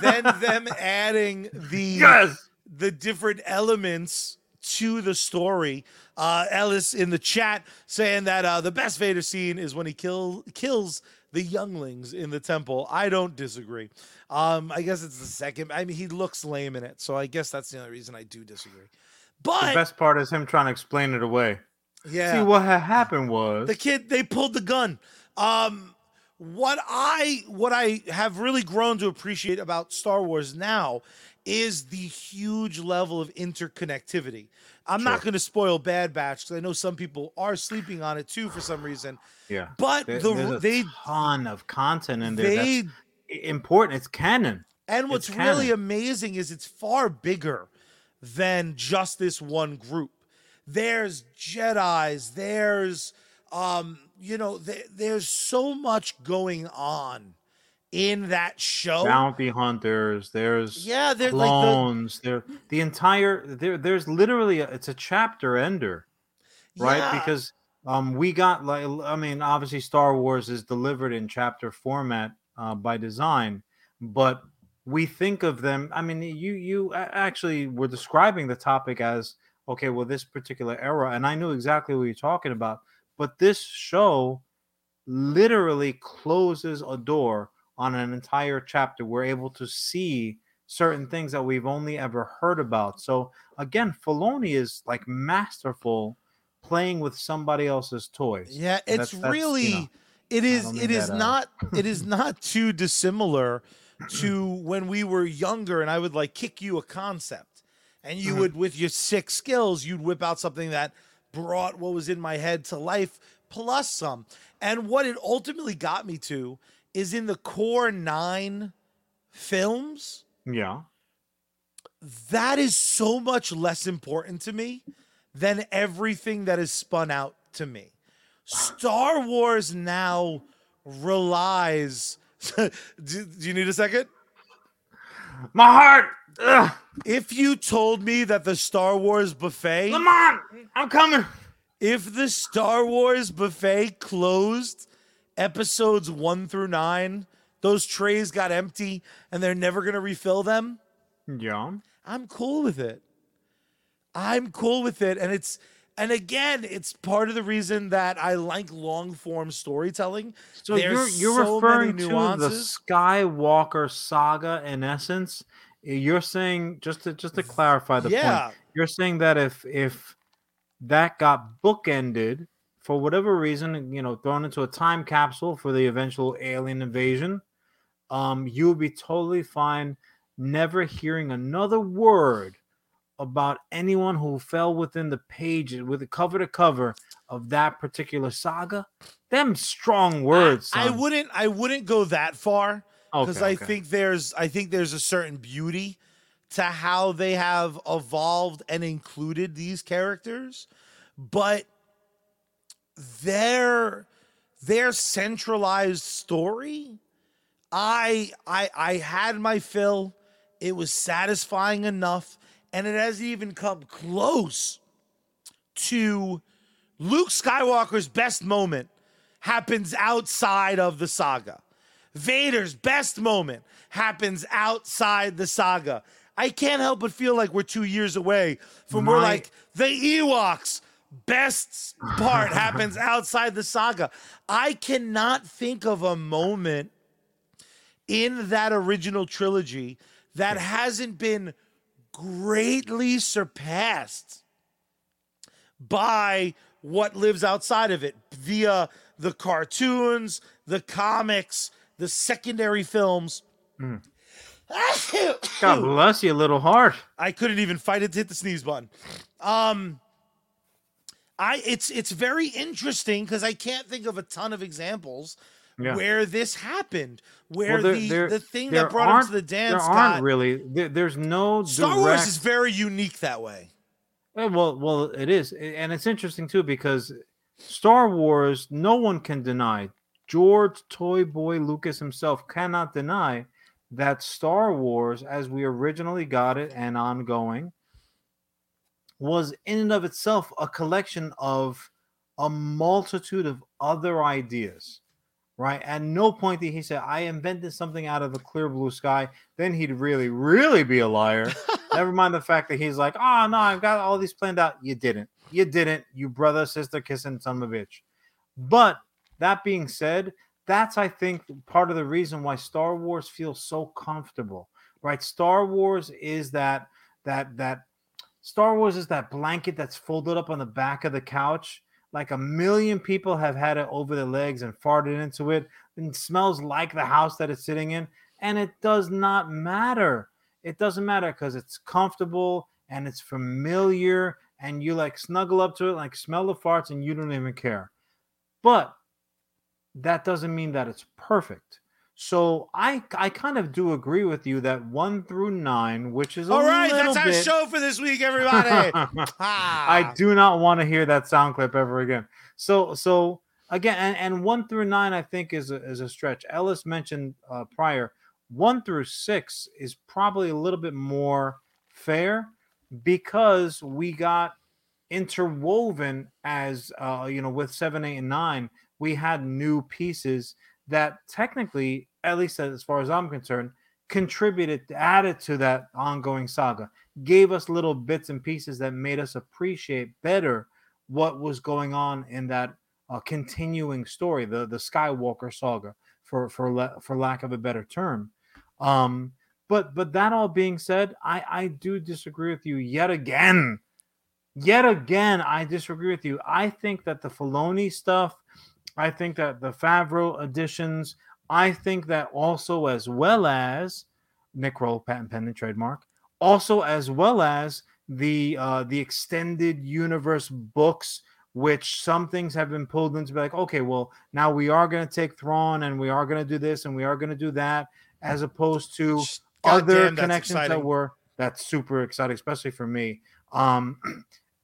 then them adding the Yes. the different elements to the story. Uh, Ellis in the chat saying that uh, the best Vader scene is when he kill kills the younglings in the temple. I don't disagree. Um, I guess it's the second. I mean, he looks lame in it, so I guess that's the only reason I do disagree. But the best part is him trying to explain it away. yeah, See what had happened was the kid they pulled the gun um what i what i have really grown to appreciate about star wars now is the huge level of interconnectivity i'm not going to spoil bad batch because i know some people are sleeping on it too for some reason yeah. but There- the a they ton of content in there. they that's important. It's canon. And what's It's really amazing is it's far bigger than just this one group. There's Jedi's, there's um, you know, th- there's so much going on in that show. Bounty hunters. There's yeah, there's like clones. there, the entire there. There's literally a, it's a chapter ender, right? yeah, Because um, we got like I mean, obviously Star Wars is delivered in chapter format uh, by design, but we think of them. I mean, you you actually were describing the topic as okay, well, this particular era, and I knew exactly what you're talking about. But this show literally closes a door on an entire chapter. We're able to see certain things that we've only ever heard about. So again, Filoni is like masterful playing with somebody else's toys. yeah, it's that's- that's, you really know, it is it is that, uh, it is not too dissimilar to when we were younger and I would like kick you a concept and you Mhm. would with your six skills you'd whip out something that brought what was in my head to life plus some and what it ultimately got me to is in the core 9 films yeah. that is so much less important to me than everything that is spun out to me. Star Wars now relies. do, do you need a second? My heart. Ugh. If you told me that the Star Wars buffet, Lamont, I'm coming. if the Star Wars buffet closed episodes one through nine, those trays got empty and they're never going to refill them, Yeah. I'm cool with it. I'm cool with it. And it's, and again, it's part of the reason that I like long form storytelling. So you're you're so referring to the. Skywalker saga in essence. You're saying just to just to clarify the yeah. point. You're saying that if if that got bookended for whatever reason, you know, thrown into a time capsule for the eventual alien invasion, um, you will be totally fine never hearing another word about anyone who fell within the pages with the cover to cover of that particular saga. Them strong words. I son. wouldn't, I wouldn't go that far because Okay, I okay. think there's, I think there's a certain beauty to how they have evolved and included these characters, but their their centralized story, I I I had my fill it was satisfying enough, and it hasn't even come close to Luke Skywalker's best moment happens outside of the saga. Vader's best moment happens outside the saga. I can't help but feel like we're two years away from where My- like the Ewoks best part happens outside the saga. I cannot think of a moment in that original trilogy that hasn't been greatly surpassed by what lives outside of it via the cartoons, the comics, the secondary films. God bless you, a little heart. I couldn't even fight it to hit the sneeze button. Um I it's it's very interesting because I can't think of a ton of examples Yeah. where this happened, where Well, there- the there- the thing that brought him to the dance There aren't really. There, there's no Star direct, Wars is very unique that way. Eh, Well, well, it is, and it's interesting too because Star Wars, no one can deny. George Toy Boy Lucas himself cannot deny that Star Wars, as we originally got it and ongoing, was in and of itself a collection of a multitude of other ideas. Right. At no point did he say, I invented something out of the clear blue sky. Then he'd really, really be a liar. Never mind the fact that he's like, ah, oh no, I've got all these planned out. You didn't. You didn't. You brother, sister, kissing son of a bitch. But that being said, that's I think part of the reason why Star Wars feels so comfortable. Right? Star Wars is that that that Star Wars is that blanket that's folded up on the back of the couch. Like a million people have had it over their legs and farted into it and smells like the house that it's sitting in. And it does not matter. It doesn't matter because it's comfortable and it's familiar and you like snuggle up to it, like smell the farts, and you don't even care. But that doesn't mean that it's perfect. So I I kind of do agree with you that one through nine, which is a All right, that's our bit- show for this week, everybody. Ah. I do not want to hear that sound clip ever again. So so again, and, and one through nine, I think is a, is a stretch. Ellis mentioned uh, prior one through six is probably a little bit more fair because we got interwoven as uh, you know with seven, eight, and nine. We had new pieces that technically, at least as far as I'm concerned, contributed, added to that ongoing saga gave us little bits and pieces that made us appreciate better what was going on in that uh, continuing story, the the Skywalker saga, for for la- for lack of a better term. Um, but but that all being said, I I do disagree with you yet again. Yet again, I disagree with you. I think that the Filoni stuff, I think that the Favreau additions, I think that also as well as Nick Kroll, patent pending trademark, also as well as the uh the extended universe books which some things have been pulled into be like okay well now we are going to take Thrawn and we are going to do this and we are going to do that as opposed to God other damn, connections that were that's super exciting especially for me. Um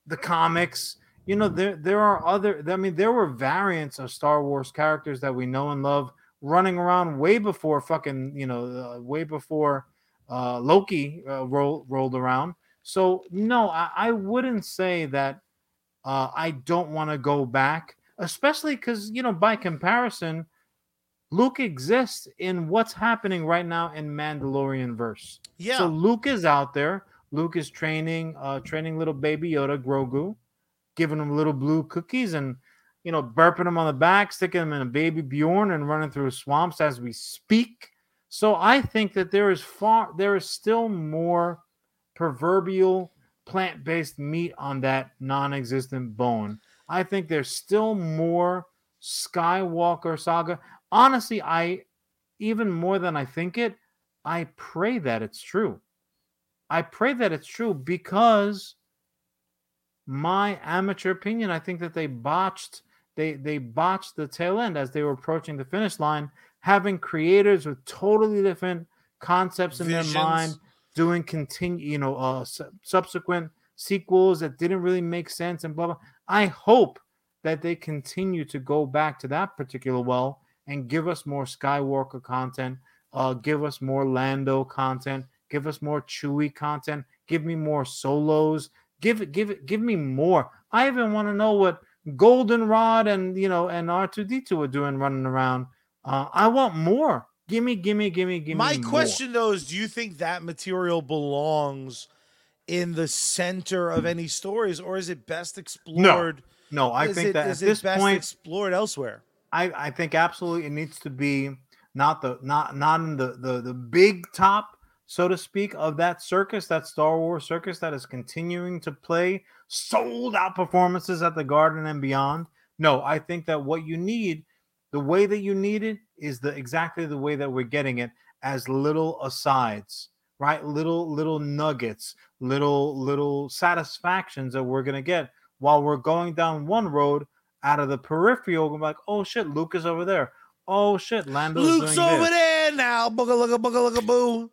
the comics you know there there are other i mean there were variants of star wars characters that we know and love running around way before fucking you know uh, way before uh loki uh, roll, rolled around so no i, I wouldn't say that uh i don't want to go back especially because you know by comparison luke exists in what's happening right now in mandalorian verse yeah. so Luke is out there. Luke is training, uh, training little baby Yoda, Grogu, giving him little blue cookies and you know, burping them on the back, sticking them in a baby Bjorn and running through swamps as we speak. So I think that there is far there is still more proverbial plant-based meat on that non-existent bone. I think there's still more Skywalker saga. Honestly, I even more than I think it, I pray that it's true. I pray that it's true because my amateur opinion, I think that they botched they they botched the tail end as they were approaching the finish line, having creators with totally different concepts in Visions. their mind, doing continue, you know, uh, su- subsequent sequels that didn't really make sense and blah blah. I hope that they continue to go back to that particular well and give us more Skywalker content, uh, give us more Lando content, Give us more Chewie content. Give me more solos. Give it, give it, give me more. I even want to know what Goldenrod and you know and R2D2 are doing running around. Uh, I want more. Gimme, gimme, gimme, gimme. My more. question though is do you think that material belongs in the center of any stories or is it best explored? No, no I is think it, that at it this best point, explored elsewhere? I, I think absolutely it needs to be not the not not in the the the big top so to speak of that circus that Star Wars circus that is continuing to play sold out performances at the Garden and beyond. No, I think that what you need, the way that you need it is the exactly the way that we're getting it as little asides, right? Little little nuggets, little little satisfactions that we're gonna get while we're going down one road out of the peripheral. Like, oh shit, Luke is over there. Oh shit, Lando's Luke's over this. there now. Booga looga booga looga boo.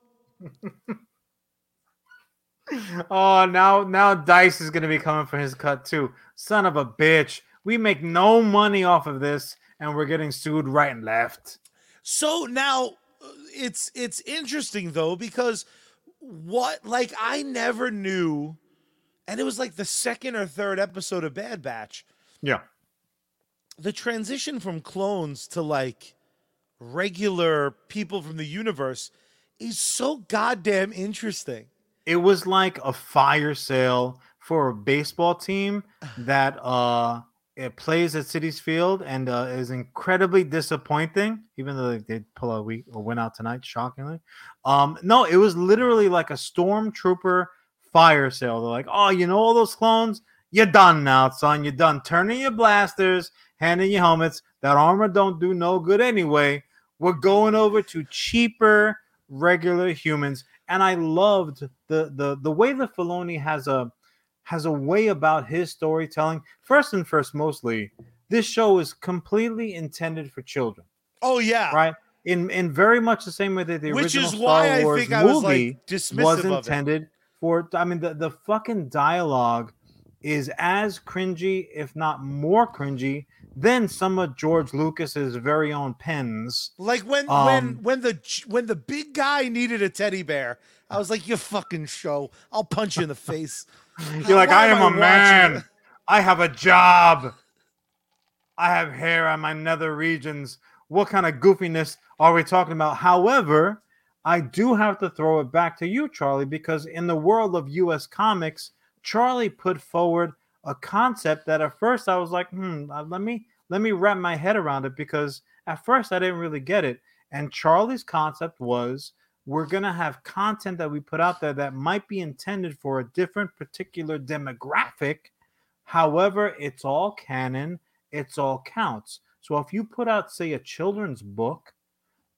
Oh, now now Dice is gonna be coming for his cut too. Son of a bitch. We make no money off of this, and we're getting sued right and left. So now it's it's interesting though because what like I never knew, and it was like the second or third episode of Bad Batch. Yeah. The transition from clones to like regular people from the universe is so goddamn interesting. It was like a fire sale for a baseball team that uh it plays at City's Field and uh, is incredibly disappointing, even though they did pull a week or win out tonight, shockingly. Um, no, it was literally like a stormtrooper fire sale. They're like, oh, you know all those clones? You're done now, son. You're done turning your blasters, handing your helmets. That armor don't do no good anyway. We're going over to cheaper regular humans. And I loved the the the way that Filoni has a has a way about his storytelling. First and first, mostly, this show is completely intended for children, Oh yeah. right? In in very much the same way that the Which original is Star why I Wars think I was movie like dismissive was of it. intended for. I mean, the the fucking dialogue is as cringy, if not more cringy, than some of George Lucas's very own pens. Like when Um, when when the when the big guy needed a teddy bear, I was like, "You fucking show! I'll punch you in the face." You're like, I am a man. I have a job. I have hair on my nether regions. What kind of goofiness are we talking about? However, I do have to throw it back to you, Charlie, because in the world of US comics, Charlie put forward a concept that at first I was like, hmm, uh, let me let me wrap my head around it because at first I didn't really get it. And Charlie's concept was we're going to have content that we put out there that might be intended for a different particular demographic. However, it's all canon, it's all counts. So if you put out, say, a children's book,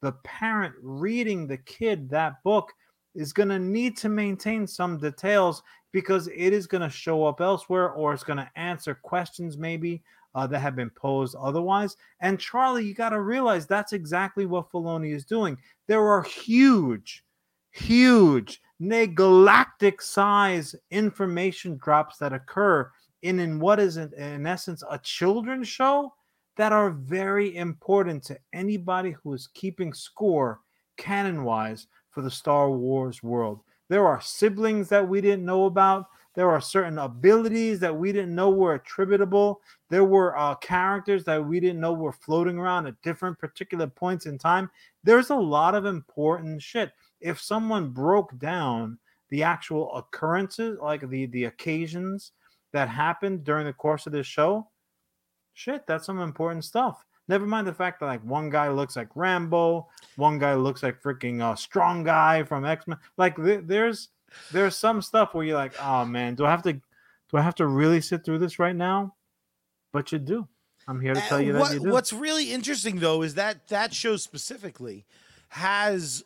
the parent reading the kid that book is going to need to maintain some details because it is going to show up elsewhere or it's going to answer questions maybe uh, that have been posed otherwise. And Charlie, you got to realize that's exactly what Filoni is doing. There are huge, huge, galactic size information drops that occur in, in what is, in, in essence, a children's show that are very important to anybody who is keeping score canon wise for the Star Wars world. There are siblings that we didn't know about. There are certain abilities that we didn't know were attributable. There were uh, characters that we didn't know were floating around at different particular points in time. There's a lot of important shit. If someone broke down the actual occurrences, like the the occasions that happened during the course of this show, shit, that's some important stuff. Never mind the fact that like one guy looks like Rambo, one guy looks like freaking uh, strong guy from X Men. Like th- there's there's some stuff where you're like, oh man, do I have to do I have to really sit through this right now? But you do. I'm here to tell you that what, you do. What's really interesting though is that that show specifically has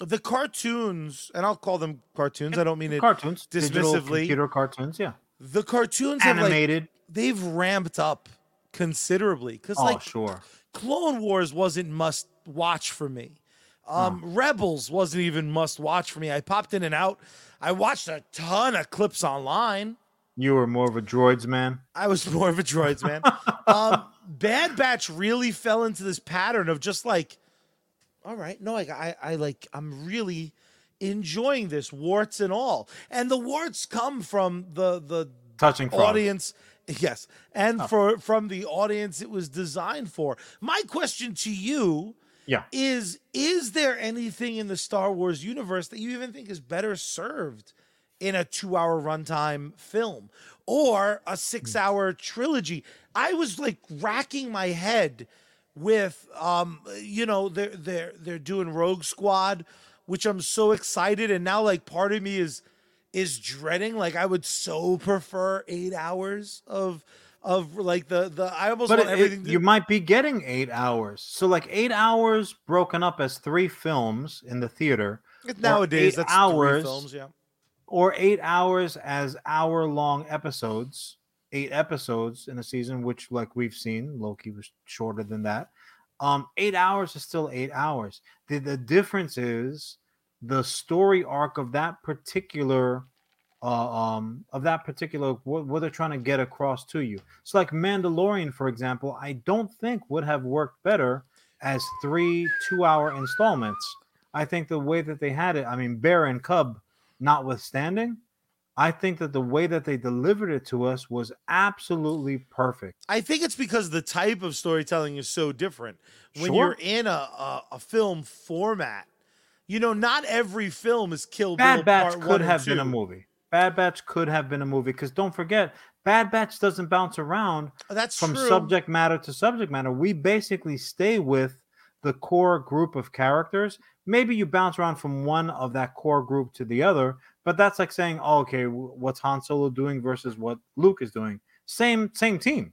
the cartoons, and I'll call them cartoons. I don't mean it. cartoons, digital dismissively. computer cartoons, yeah, The cartoons have like animated. they've ramped up considerably because oh, like sure. Clone Wars wasn't must watch for me. Um, Rebels wasn't even must watch for me. I popped in and out. I watched a ton of clips online. You were more of a droids man. I was more of a droids man. um, Bad Batch really fell into this pattern of just like, all right, no, I, I, I like, I'm really enjoying this, warts and all. And the warts come from the the Touching audience. Yes, and Oh. for from the audience it was designed for. My question to you Yeah. is is there anything in the Star Wars universe that you even think is better served in a 2-hour runtime film or a 6-hour trilogy? I was like racking my head with um you know they're they're they're doing Rogue Squad which I'm so excited and now like part of me is is dreading like I would so prefer 8 hours of of like the the I almost But want it- everything to you might be getting eight hours. So like eight hours broken up as three films in the theater, nowadays eight that's hours. three films yeah or eight hours as hour long episodes, eight episodes in a season, which like we've seen, Loki was shorter than that. Um, eight hours is still eight hours. The the difference is the story arc of that particular uh, um of that particular what, what they're trying to get across to you. So like Mandalorian, for example, I don't think would have worked better as three two hour installments. I think the way that they had it, I mean, Bear and Cub notwithstanding, I think that the way that they delivered it to us was absolutely perfect. I think it's because the type of storytelling is so different. When Sure. you're in a, a a film format, you know, not every film is Kill Bill Bad Batch could have been a movie. Bad Batch could have been a movie because don't forget, Bad Batch doesn't bounce around oh, That's from true. subject matter to subject matter. We basically stay with the core group of characters. Maybe you bounce around from one of that core group to the other, but that's like saying, oh, okay, what's Han Solo doing versus what Luke is doing? Same, same team,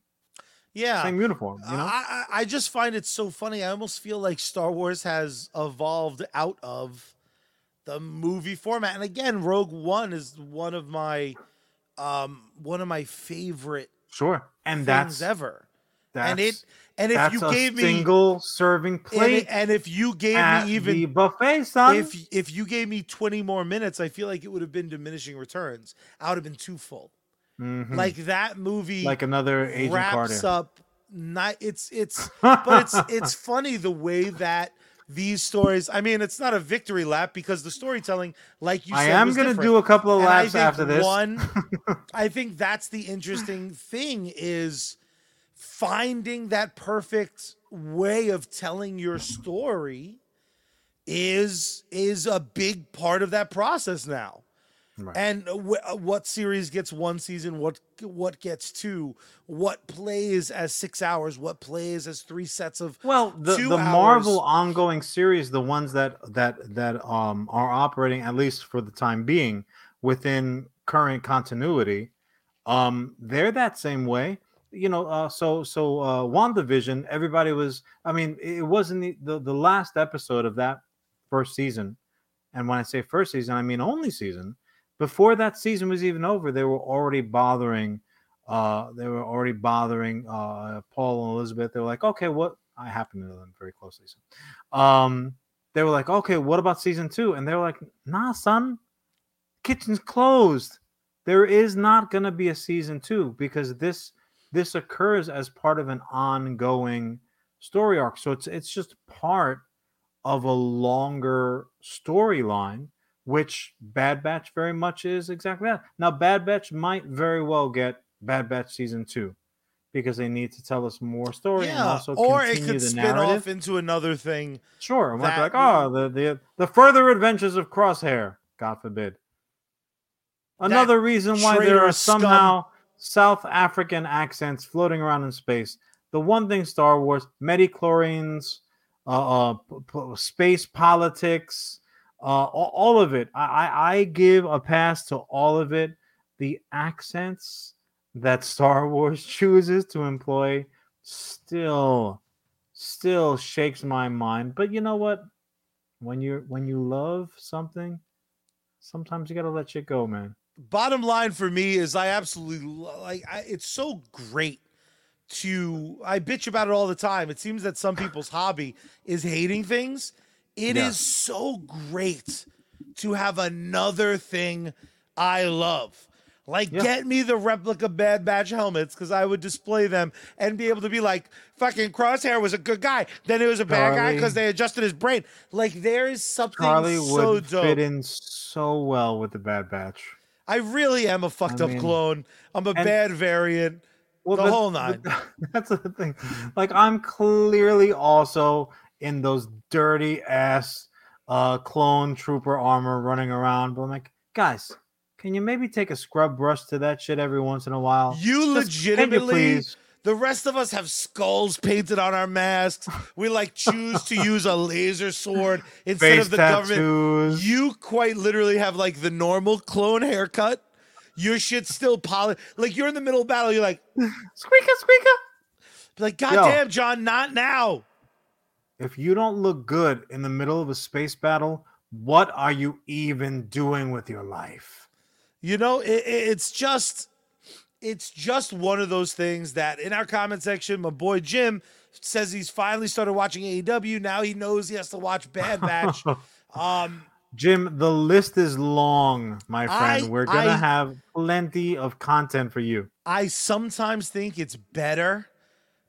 yeah. same uniform. You know, I, I just find it so funny. I almost feel like Star Wars has evolved out of the movie format. And again, Rogue One is one of my um one of my favorite sure. And things that's ever. that's and it and if you gave me single serving plate it- and if you gave me even the buffet, son. if if you gave me 20 more minutes, I feel like it would have been diminishing returns. I would have been too full. Mhm. Like that movie like another Agent wraps Carter. up not it's it's but it's it's funny the way that these stories I mean it's not a victory lap because the storytelling like you said, I said am gonna do a couple of And laps after this. One, I think that's the interesting thing is finding that perfect way of telling your story is is a big part of that process now. Right. And wh- what series gets one season? What what gets two? What plays as six hours? What plays as three sets of? Well, the, two the Marvel ongoing series, the ones that that that um are operating at least for the time being within current continuity, um, they're that same way. You know, uh, so so uh, WandaVision, everybody was. I mean, it wasn't the, the the last episode of that first season, and when I say first season, I mean only season. Before that season was even over, they were already bothering. Uh, they were already bothering uh, Paul and Elizabeth. They were like, okay, what? I happen to know them very closely. So, um, they were like, okay, what about season two? And they were like, nah, son, kitchen's closed. There is not going to be a season two because this this occurs as part of an ongoing story arc. So it's it's just part of a longer storyline, which Bad Batch very much is exactly that. Now, Bad Batch might very well get Bad Batch season two because they need to tell us more story and also or it continue could the spin narrative. off into another thing. Sure, and that like, oh, the, the the further adventures of Crosshair. God forbid. Another reason why there are traitorous scum. somehow South African accents floating around in space. The one thing Star Wars, midi-chlorians, uh, uh, p- p- space politics, uh, all, of it. I, I, give a pass to all of it. The accents that Star Wars chooses to employ still, still shakes my mind. But you know what? When you when you love something, sometimes you gotta let shit go, man. Bottom line for me is I absolutely like. I, it's so great to. I bitch about it all the time. It seems that some people's hobby is hating things. It is Yeah. so great to have another thing I love. Like, Yeah. get me the replica Bad Batch helmets because I would display them and be able to be like, fucking Crosshair was a good guy. Then it was a bad guy because they adjusted his brain. Like, there is something Charlie so would dope. fit in so well with the Bad Batch. I really am a fucked I up mean- clone. I'm a and- bad variant. Well, The but- whole but nine. That's the thing. Like I'm clearly also in those dirty ass uh clone trooper armor running around, but I'm like, guys, can you maybe take a scrub brush to that shit every once in a while? You Just- you legitimately please? The rest of us have skulls painted on our masks. We like choose to use a laser sword instead face of the government. You quite literally have like the normal clone haircut. Your shit's still polished. Like you're in the middle of battle. You're like, squeaker squeaker. like, goddamn, Jon, not now. If you don't look good in the middle of a space battle, what are you even doing with your life? You know, it, it- it's just, it's just one of those things that in our comment section, my boy Jim says he's finally started watching AEW. Now he knows he has to watch Bad Batch. um, Jim, the list is long, my friend. I- We're gonna I- have plenty of content for you. I sometimes think it's better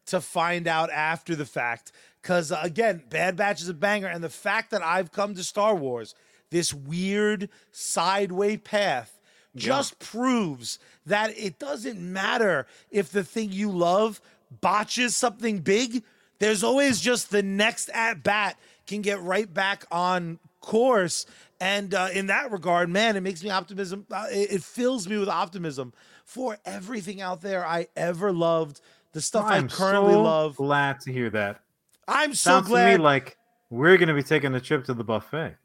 to find out after the fact. Because again, Bad Batch is a banger. And the fact that I've come to Star Wars, this weird sideway path, just proves that it doesn't matter if the thing you love botches something big. There's always just the next at bat can get right back on course. And uh, in that regard, man, it makes me optimism. Uh, it, it fills me with optimism for everything out there I ever loved, the stuff I I'm currently so love. Glad to hear that. I'm so Sounds to glad. me like we're gonna be taking a trip to the buffet.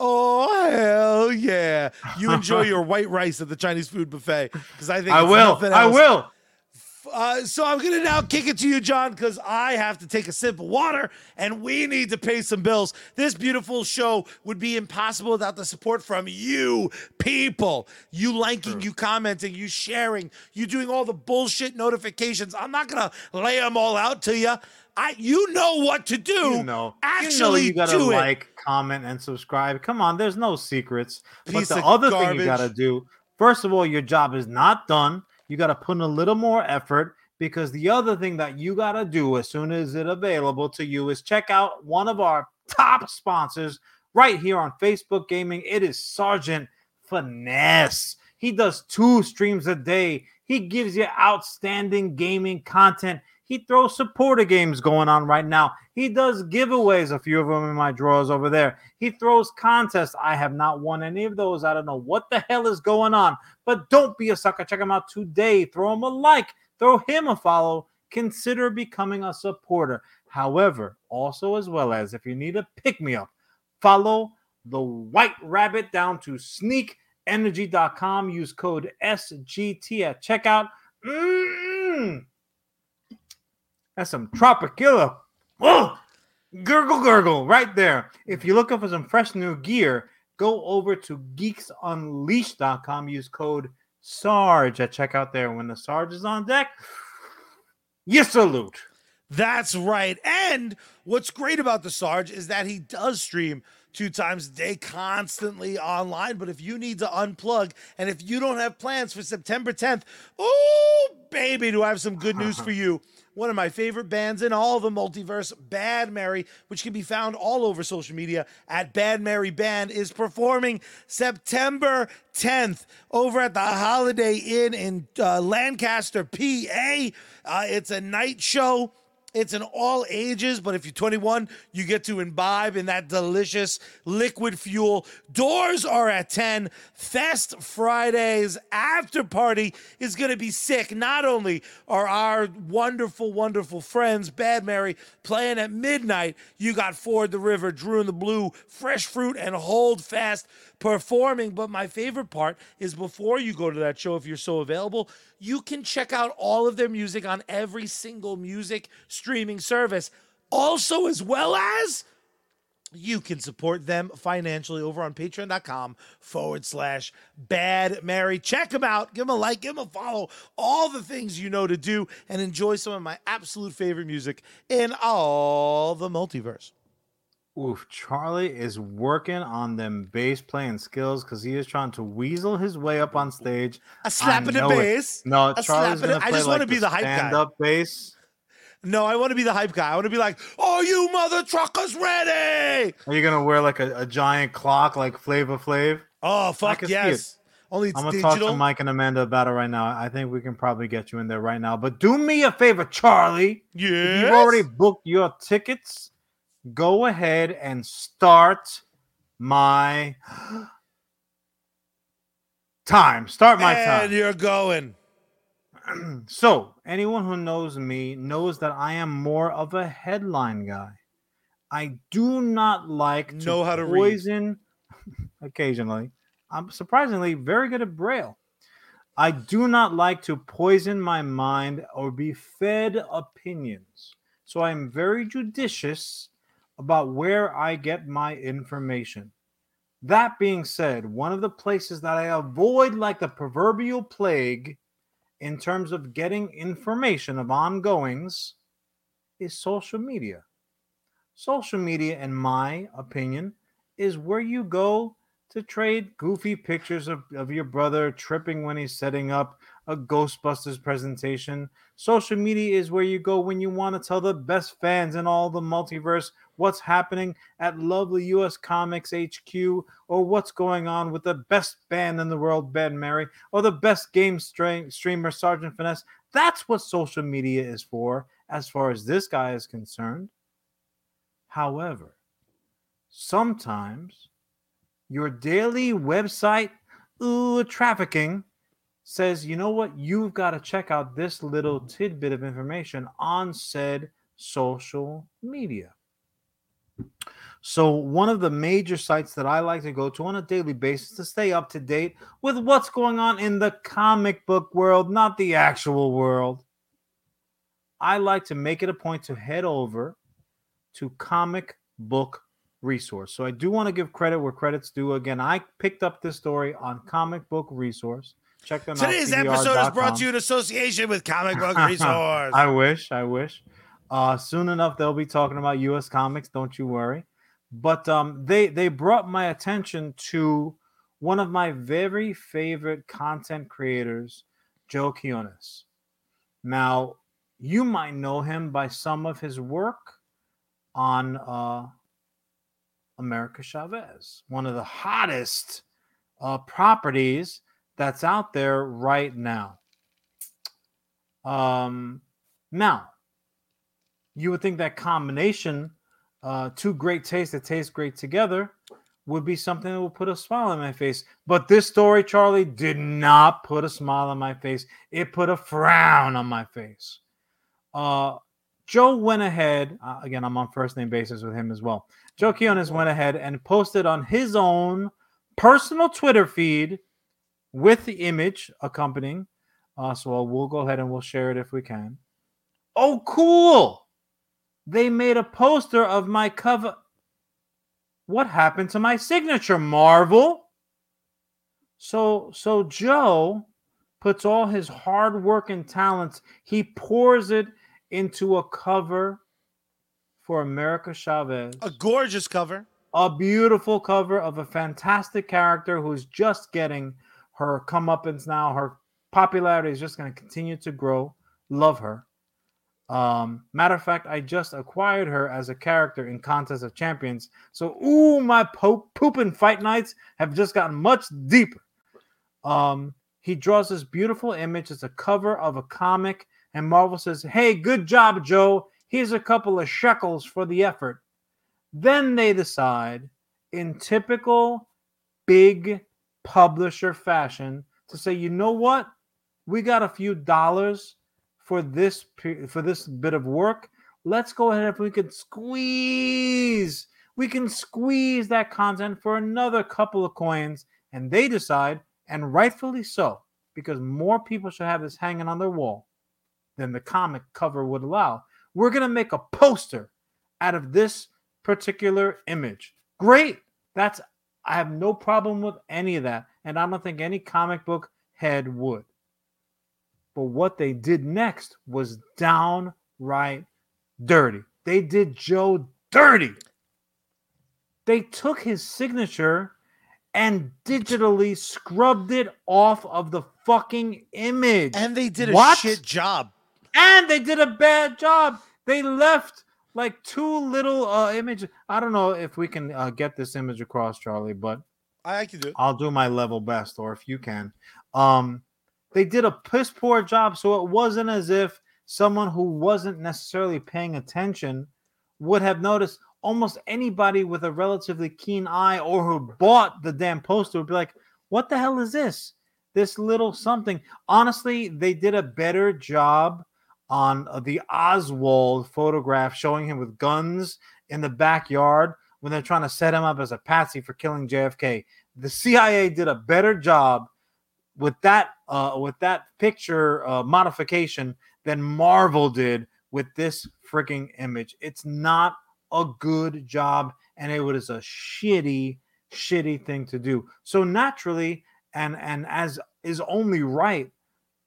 oh hell yeah! You enjoy your white rice at the Chinese food buffet because I think I will. I will. Uh, so I'm gonna now kick it to you, Jon, because I have to take a sip of water, and we need to pay some bills. This beautiful show would be impossible without the support from you people. You liking, you commenting, you sharing, you doing all the bullshit notifications. I'm not gonna lay them all out to you. I, you know what to do. You know, actually you, know you gotta do it. like, comment, and subscribe. Come on, there's no secrets. Piece but the other thing you gotta do, first of all, your job is not done. You gotta put in a little more effort because the other thing that you gotta do as soon as it available to you is check out one of our top sponsors right here on Facebook Gaming. It is Sergeant Finesse. He does two streams a day. He gives you outstanding gaming content. He throws supporter games going on right now. He does giveaways, a few of them in my drawers over there. He throws contests. I have not won any of those. I don't know what the hell is going on, but don't be a sucker. Check him out today. Throw him a like, throw him a follow. Consider becoming a supporter. However, also as well as if you need a pick me up, follow the white rabbit down to sneakenergy.com. Use code SGT at checkout. Mm. That's some Tropicilla. Oh, gurgle, gurgle, right there. If you're looking for some fresh new gear, go over to geeksunleashed.com. Use code SARGE at checkout there. When the Sarge is on deck, you salute. That's right. And what's great about the Sarge is that he does stream two times a day, constantly online. But if you need to unplug and if you don't have plans for September 10th, oh, baby, do I have some good news for you. One of my favorite bands in all the multiverse, Bad Mary, which can be found all over social media at Bad Mary Band, is performing September 10th over at the Holiday Inn in uh, Lancaster, PA. Uh, it's a night show. It's an all ages, but if you're 21, you get to imbibe in that delicious liquid fuel. Doors are at 10. Fest Fridays after party is going to be sick. Not only are our wonderful, wonderful friends, Bad Mary, playing at midnight, you got Ford the River, Drew and the Blue, Fresh Fruit, and Hold Fast performing. But my favorite part is before you go to that show, if you're so available, you can check out all of their music on every single music streaming service. Also, as well as you can support them financially over on patreon.com forward slash bad mary. Check them out, give them a like, give them a follow, all the things you know to do, and enjoy some of my absolute favorite music in all the multiverse. Oof, Charlie is working on them bass playing skills because he is trying to weasel his way up on stage. A slap in the it. bass. No, A Charlie's slap in gonna the- I just like wanna be the hype guy. stand-up bass. No, I want to be the hype guy. I want to be like, "Are you mother truckers ready?" Are you gonna wear like a, a giant clock like Flavor Flav? Oh fuck yes! Only I'm gonna talk to Mike and Amanda about it right now. I think we can probably get you in there right now. But do me a favor, Charlie. Yes. you've already booked your tickets, go ahead and start my time. Start my time. and you're going. so, anyone who knows me knows that I am more of a headline guy. I do not like to Know how to read. poison occasionally. I'm surprisingly very good at braille. I do not like to poison my mind or be fed opinions. So I am very judicious about where I get my information. That being said, one of the places that I avoid like the proverbial plague in terms of getting information of ongoings is social media. Social media, in my opinion, is where you go to trade goofy pictures of, of your brother tripping when he's setting up a Ghostbusters presentation. Social media is where you go when you want to tell the best fans in all the multiverse what's happening at lovely US Comics HQ or what's going on with the best band in the world, Bad Mary, or the best game stream, streamer, Sergeant Finesse. That's what social media is for, as far as this guy is concerned. However, sometimes your daily website ooh, trafficking says, you know what, you've got to check out this little tidbit of information on said social media. So, one of the major sites that I like to go to on a daily basis to stay up to date with what's going on in the comic book world, not the actual world, I like to make it a point to head over to Comic Book Resource. So, I do want to give credit where credit's due. Again, I picked up this story on Comic Book Resource. Check them Today's out. Today's episode is brought to you in association with Comic Book Resource. I wish, I wish. Uh, soon enough, they'll be talking about U.S. comics. Don't you worry. But um, they they brought my attention to one of my very favorite content creators, Joe Quiñones. Now, you might know him by some of his work on uh, America Chavez, one of the hottest uh, properties that's out there right now. Um, now, you would think that combination, uh, two great tastes that taste great together, would be something that would put a smile on my face. But this story, Charlie, did not put a smile on my face. It put a frown on my face. Uh, Joe went ahead. Uh, again, I'm on first name basis with him as well. Joe Quiñones went ahead and posted on his own personal Twitter feed with the image accompanying. Uh, so we'll go ahead and we'll share it if we can. Oh, cool! They made a poster of my cover. What happened to my signature, Marvel? So, so Joe puts all his hard work and talents. He pours it into a cover for America Chavez A gorgeous cover. a beautiful cover of a fantastic character who's just getting her comeuppance now. Her popularity is just going to continue to grow. Love her. Um, matter of fact, I just acquired her as a character in Contest of Champions. So, ooh, my po- fight nights have just gotten much deeper. Um, he draws this beautiful image. It's a cover of a comic, and Marvel says, "Hey, good job, Joe. Here's a couple of shekels for the effort." Then they decide, in typical big publisher fashion, to say, "You know what? We got a few dollars for this for this bit of work. Let's go ahead if we could squeeze, we can squeeze that content for another couple of coins." And they decide, and rightfully so, because more people should have this hanging on their wall than the comic cover would allow. We're gonna make a poster out of this particular image. Great. That's I have no problem with any of that. And I don't think any comic book head would. But what they did next was downright dirty. They did Joe dirty. they took his signature and digitally scrubbed it off of the fucking image. And they did a What? shit job. and they did a bad job. They left like two little uh images. I don't know if we can uh, get this image across, Charlie, but I can do it. I'll do my level best, or if you can. Um, they did a piss poor job, so it wasn't as if someone who wasn't necessarily paying attention would have noticed. Almost anybody with a relatively keen eye or who bought the damn poster would be like, "What the hell is this? This little something." Honestly, they did a better job on the Oswald photograph showing him with guns in the backyard when they're trying to set him up as a patsy for killing JFK the CIA did a better job with that uh, with that picture uh, modification than Marvel did with this freaking image. It's not a good job, and it was a shitty, shitty thing to do. So naturally, and and as is only right,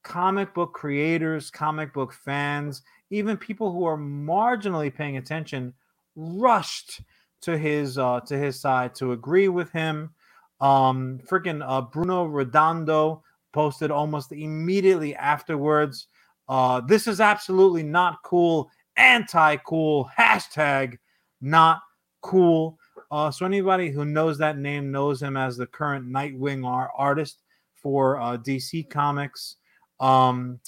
comic book creators, comic book fans, even people who are marginally paying attention, rushed to his uh, to his side to agree with him. Um, freaking uh, Bruno Redondo posted almost immediately afterwards. Uh, this is absolutely not cool. Anti cool. Hashtag not cool. Uh, so anybody who knows that name knows him as the current Nightwing ar- artist for uh, DC Comics. Um,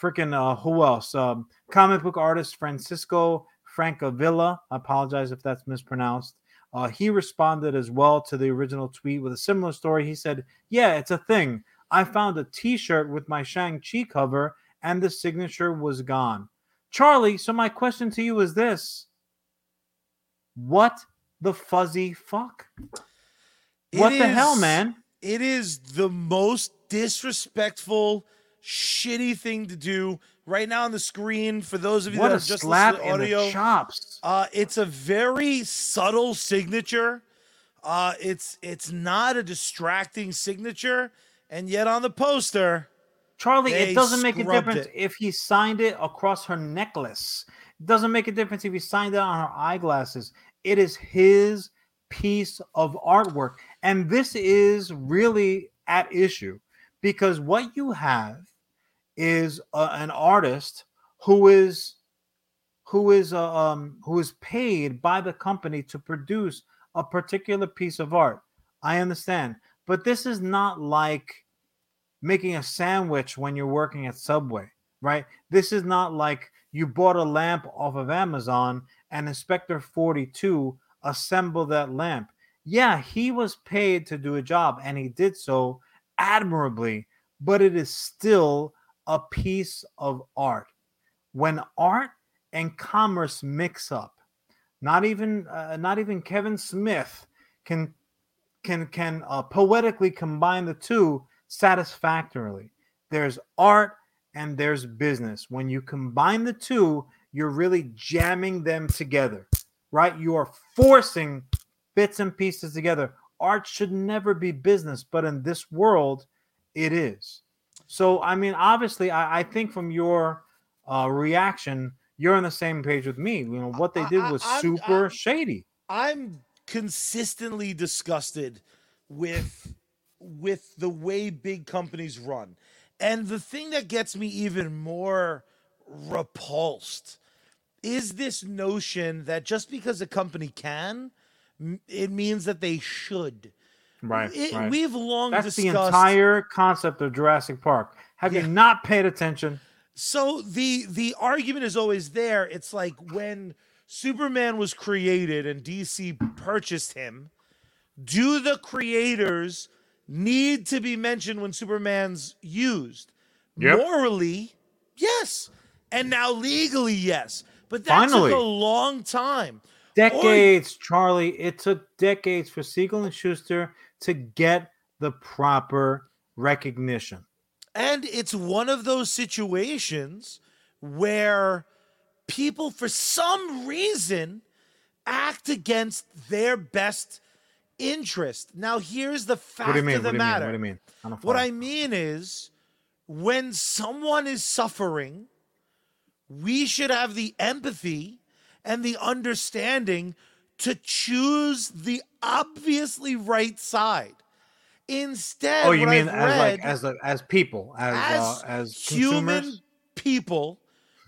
freaking uh, who else? Um, comic book artist Francisco Francavilla. I apologize if that's mispronounced. Uh, he responded as well to the original tweet with a similar story. He said, Yeah, it's a thing. I found a t shirt with my Shang-Chi cover and the signature was gone. Charlie, so my question to you is this What the fuzzy fuck? It what the hell, man? It is the most disrespectful, shitty thing to do. Right now on the screen, for those of you What that are just slap listening to audio, the chops. Uh, it's a very subtle signature. Uh, it's it's not a distracting signature, and yet on the poster, Charlie, it doesn't make a difference it. if he signed it across her necklace. It doesn't make a difference if he signed it on her eyeglasses. It is his piece of artwork. And this is really at issue because what you have is uh, an artist who is who is uh, um who is paid by the company to produce a particular piece of art. I understand, but this is not like making a sandwich when you're working at Subway, right? This is not like you bought a lamp off of Amazon and Inspector 42 assembled that lamp. Yeah, he was paid to do a job and he did so admirably, but it is still a piece of art. When art and commerce mix up, not even uh, not even Kevin Smith can can can uh, poetically combine the two satisfactorily. There's art and there's business. When you combine the two, you're really jamming them together, right? You are forcing bits and pieces together. Art should never be business, but in this world, it is. So, I mean, obviously, I, I think from your uh, reaction, you're on the same page with me. You know, what they did I- I- was I'm- super shady. I'm consistently disgusted with with the way big companies run. And the thing that gets me even more repulsed is this notion that just because a company can, it means that they should. Right. It- right. We've long That's the entire concept of Jurassic Park. Have Yeah. you not paid attention? So the the argument is always there. It's like when Superman was created and DC purchased him, do the creators need to be mentioned when Superman's used? Yep. Morally, yes. And now legally, yes. But that Finally. took a long time. Decades, Charlie. It took decades for Siegel and Shuster to get the proper recognition. And it's one of those situations where people, for some reason, act against their best interest. Now, here's the fact What do you mean? of the What do you mean? matter. What do you mean? I don't What. I mean is, when someone is suffering, we should have the empathy and the understanding to choose the obviously right side. Instead, Oh, you mean I've as like as a, as people, as as uh, as human consumers? people,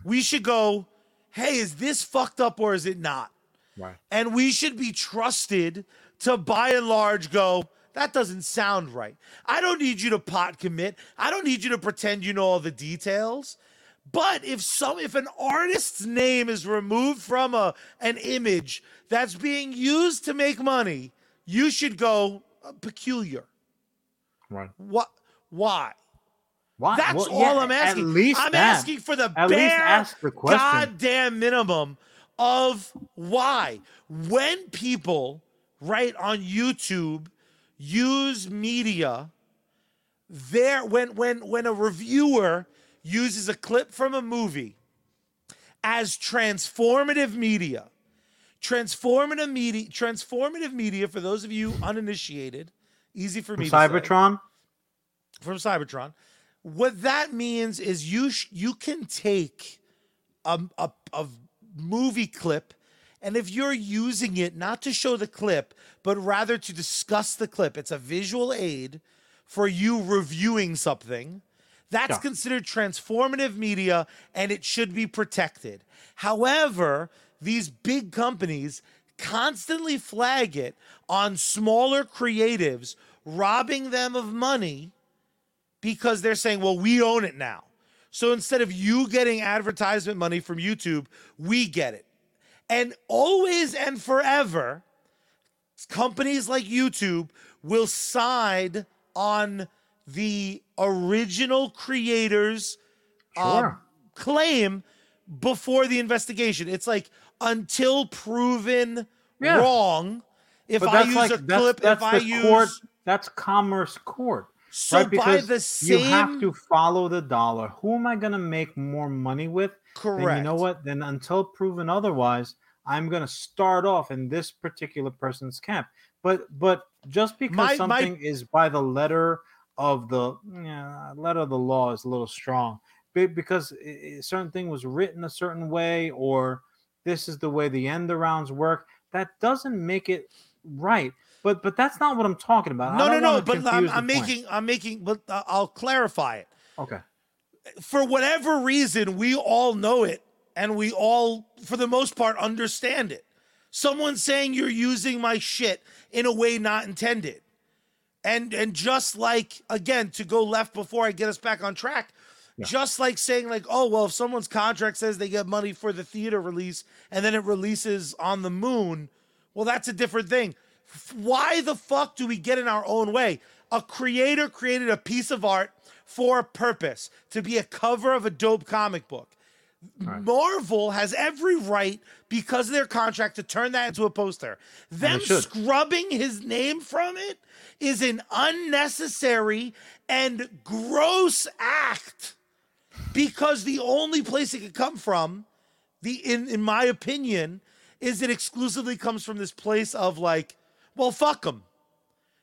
we should go, hey, is this fucked up or is it not? Right. And we should be trusted to by and large go, that doesn't sound right. I don't need you to pot commit. I don't need you to pretend you know all the details. But if some if an artist's name is removed from a an image that's being used to make money, you should go uh, peculiar. Right. What why? Why? That's Well, all yeah, I'm asking. At least I'm that. asking for the At least bare ask the question. goddamn minimum of why. When people right on YouTube use media, there when when when a reviewer uses a clip from a movie as transformative media, transformative media, transformative media for those of you uninitiated, easy for me to say Cybertron. from Cybertron. What that means is you sh- you can take a, a, a movie clip, and if you're using it not to show the clip, but rather to discuss the clip, it's a visual aid for you reviewing something. That's Yeah. considered transformative media and it should be protected. However, these big companies constantly flag it on smaller creatives, robbing them of money because they're saying, well, we own it now. So instead of you getting advertisement money from YouTube, we get it. And always and forever, companies like YouTube will side on the original creators um, claim before the investigation. It's like until proven Yeah. wrong. If I use like a that's, clip, that's if I use court. That's commerce court. So right? by Because the same you have to follow the dollar. Who am I going to make more money with? correct. Then you know what? Then until proven otherwise, I'm going to start off in this particular person's camp. But but just because My- my- something is by the letter of the yeah, letter of the law is a little strong. Be- Because a certain thing was written a certain way, or this is the way the end arounds work. That doesn't make it right. But but that's not what I'm talking about. No, no, no. But I'm, I'm making, I'm making, but uh, I'll clarify it. okay. For whatever reason, we all know it, and we all, for the most part, understand it. Someone saying you're using my shit in a way not intended, and and just like again to go left before I get us back on track. Yeah. Just like saying, like, oh, well, if someone's contract says they get money for the theater release and then it releases on the moon, well, that's a different thing. Why the fuck do we get in our own way? A creator created a piece of art for a purpose to be a cover of a dope comic book. Right. Marvel has every right because of their contract to turn that into a poster. Them scrubbing his name from it is an unnecessary and gross act because the only place it could come from the in in my opinion is it exclusively comes from this place of like well fuck them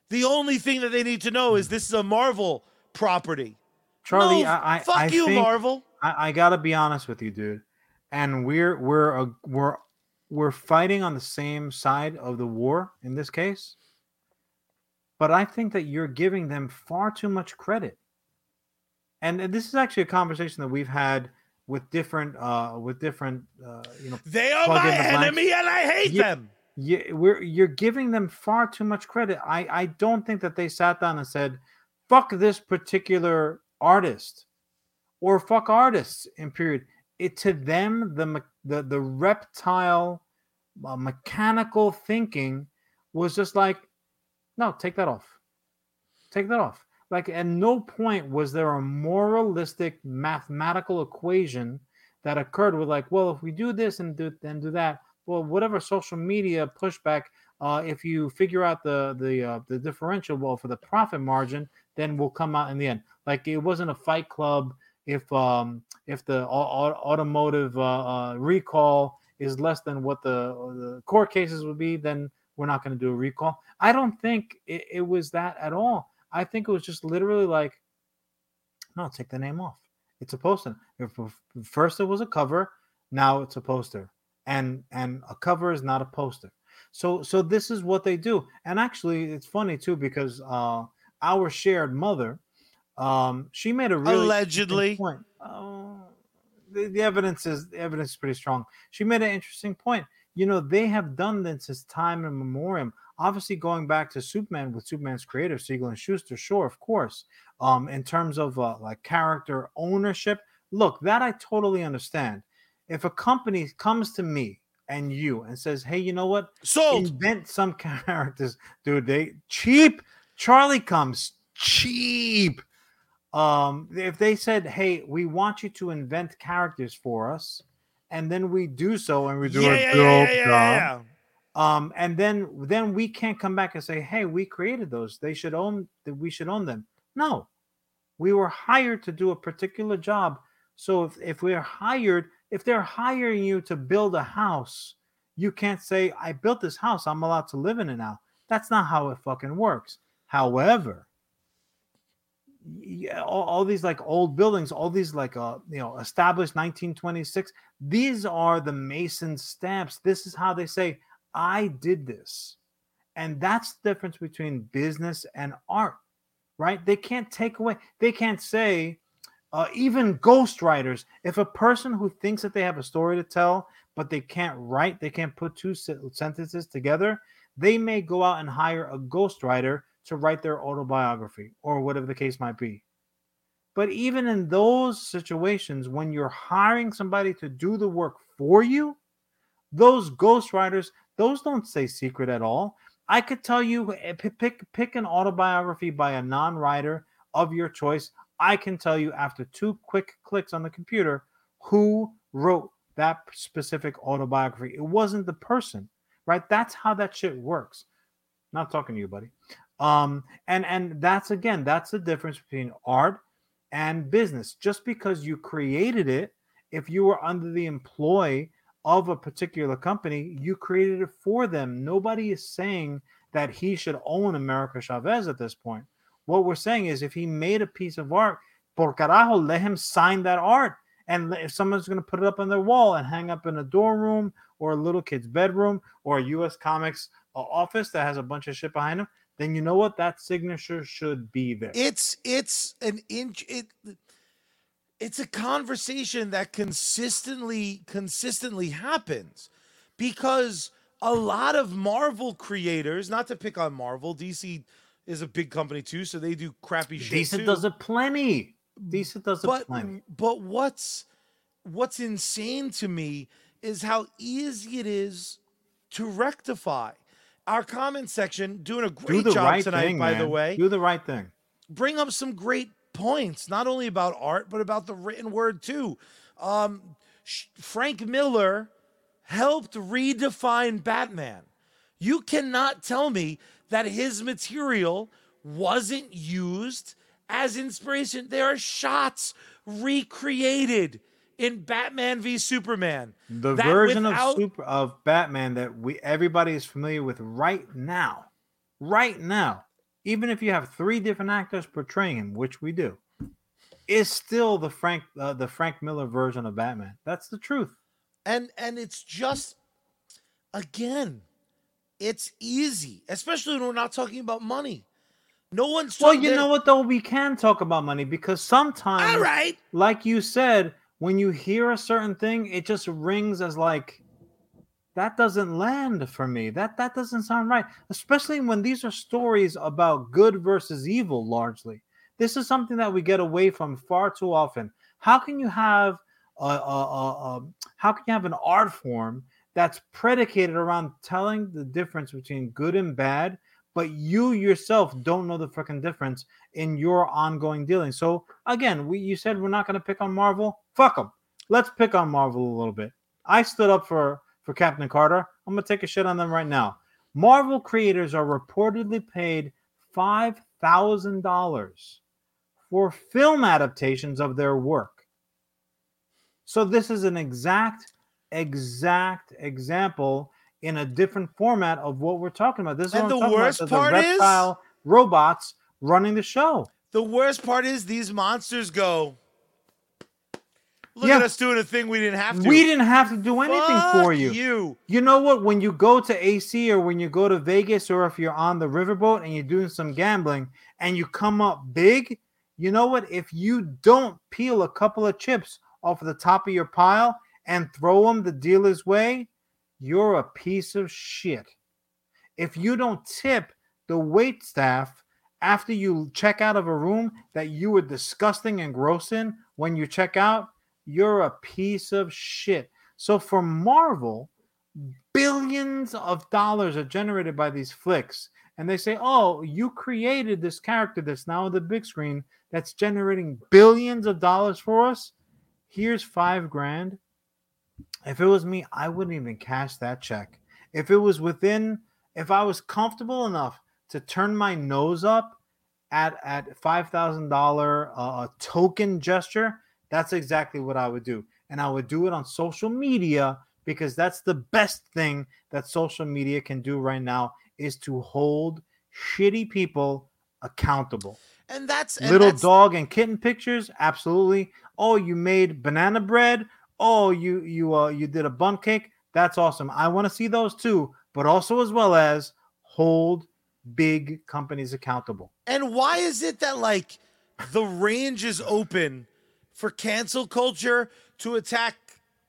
the only thing that they need to know is this is a marvel property Charlie, No, I, I fuck I you marvel I, I gotta be honest with you, dude. And we're we're a, we're we're fighting on the same side of the war in this case. But I think that you're giving them far too much credit. And this is actually a conversation that we've had with different uh with different uh you know they are my the blanks. enemy and i hate Yeah. them you, we're you're giving them far too much credit. I I don't think that they sat down and said, "Fuck this particular artist," or "fuck artists." In period, it to them the the the reptile, uh, mechanical thinking was just like, "No, take that off, take that off." Like at no point was there a moralistic mathematical equation that occurred with like, well, if we do this and do and do that, well, whatever social media pushback, uh, if you figure out the the uh, the differential, well, for the profit margin, then we'll come out in the end. Like it wasn't a fight club. If um if the au- au- automotive uh, uh, recall is less than what the the court cases would be, then we're not going to do a recall. I don't think it, it was that at all. I think it was just literally like, no, take the name off. It's a poster. First it was a cover, now it's a poster, and and a cover is not a poster. So so this is what they do. And actually, it's funny too because uh, our shared mother, um, she made a really allegedly point. Uh, the, the evidence is the evidence is pretty strong. She made an interesting point. You know, they have done this since time immemorial. Obviously, going back to Superman with Superman's creator Siegel and Shuster, sure, of course. Um, in terms of uh, like character ownership, look, that I totally understand. If a company comes to me and you and says, "Hey, you know what? sold. Invent some characters, dude. They cheap. Charlie comes cheap. Um, if they said, "Hey, we want you to invent characters for us," and then we do so and we do yeah, a yeah, dope yeah, yeah, job, um, and then then we can't come back and say, "Hey, we created those. They should own. That we should own them." No, we were hired to do a particular job. So if if we're hired, if they're hiring you to build a house, you can't say, "I built this house. I'm allowed to live in it now." That's not how it fucking works. However, yeah, all, all these like old buildings, all these like uh you know established 1926. These are the Mason stamps. This is how they say I did this, and that's the difference between business and art, right? They can't take away. They can't say. Uh, even ghostwriters, if a person who thinks that they have a story to tell, but they can't write, they can't put two sentences together, they may go out and hire a ghostwriter to write their autobiography or whatever the case might be. But even in those situations, when you're hiring somebody to do the work for you, those ghostwriters, those don't say secret at all. I could tell you eh, pick pick an autobiography by a non-writer of your choice. I can tell you after two quick clicks on the computer who wrote that specific autobiography. It wasn't the person, right? That's how that shit works. Not talking to you, buddy. Um, and and that's again, that's the difference between art and business. Just because you created it, if you were under the employ of a particular company, you created it for them. Nobody is saying that he should own America Chavez at this point. What we're saying is if he made a piece of art, por carajo, let him sign that art. And if someone's going to put it up on their wall and hang up in a dorm room or a little kid's bedroom or a US Comics uh, office that has a bunch of shit behind him, then you know what? That signature should be there. It's it's an inch it it's a conversation that consistently consistently happens because a lot of Marvel creators, not to pick on Marvel, DC is a big company too, so they do crappy shit Decent too. does it plenty. Decent does it but plenty. but what's what's insane to me is how easy it is to rectify. Our comment section doing a great job right tonight, thing, by the man. way. Do the right thing. bring up some great points, not only about art, but about the written word too. Um, Frank Miller helped redefine Batman. You cannot tell me that his material wasn't used as inspiration. There are shots recreated in Batman v Superman. The version without- of super of Batman that we everybody is familiar with right now, right now, even if you have three different actors portraying him, which we do, is still the Frank uh, the Frank Miller version of Batman. That's the truth. and and it's just again it's easy especially when we're not talking about money no one's Well, you there- know what though, we can talk about money because sometimes, all right like you said, when you hear a certain thing, it just rings as like that doesn't land for me. That that doesn't sound right. Especially when these are stories about good versus evil largely. This is something that we get away from far too often. How can you have a, a, a, a how can you have an art form that's predicated around telling the difference between good and bad, but you yourself don't know the freaking difference in your ongoing dealing. So again, we you said we're not going to pick on Marvel. Fuck them. Let's pick on Marvel a little bit. I stood up for for Captain Carter. I'm gonna take a shit on them right now. Marvel creators are reportedly paid five thousand dollars for film adaptations of their work. So this is an exact, exact example in a different format of what we're talking about. This is And the worst part is- robots running the show. the worst part is these monsters go Look Yeah. at us doing a thing we didn't have to. We didn't have to do anything for you. You. You know what? When you go to AC or when you go to Vegas or if you're on the riverboat and you're doing some gambling and you come up big, you know what? If you don't peel a couple of chips off of the top of your pile and throw them the dealer's way, you're a piece of shit. If you don't tip the wait staff after you check out of a room that you were disgusting and gross in when you check out, you're a piece of shit. So for Marvel, billions of dollars are generated by these flicks. And they say, oh, you created this character that's now on the big screen that's generating billions of dollars for us. Here's five grand. If it was me, I wouldn't even cash that check. If it was within, if I was comfortable enough to turn my nose up at at five thousand dollar uh, token gesture, that's exactly what I would do, and I would do it on social media because that's the best thing that social media can do right now is to hold shitty people accountable. And that's and Little that's, dog and kitten pictures, absolutely. Oh, you made banana bread. Oh, you you uh you did a bun cake. That's awesome. I want to see those too, but also as well as hold big companies accountable. And why is it that like the range is open for cancel culture to attack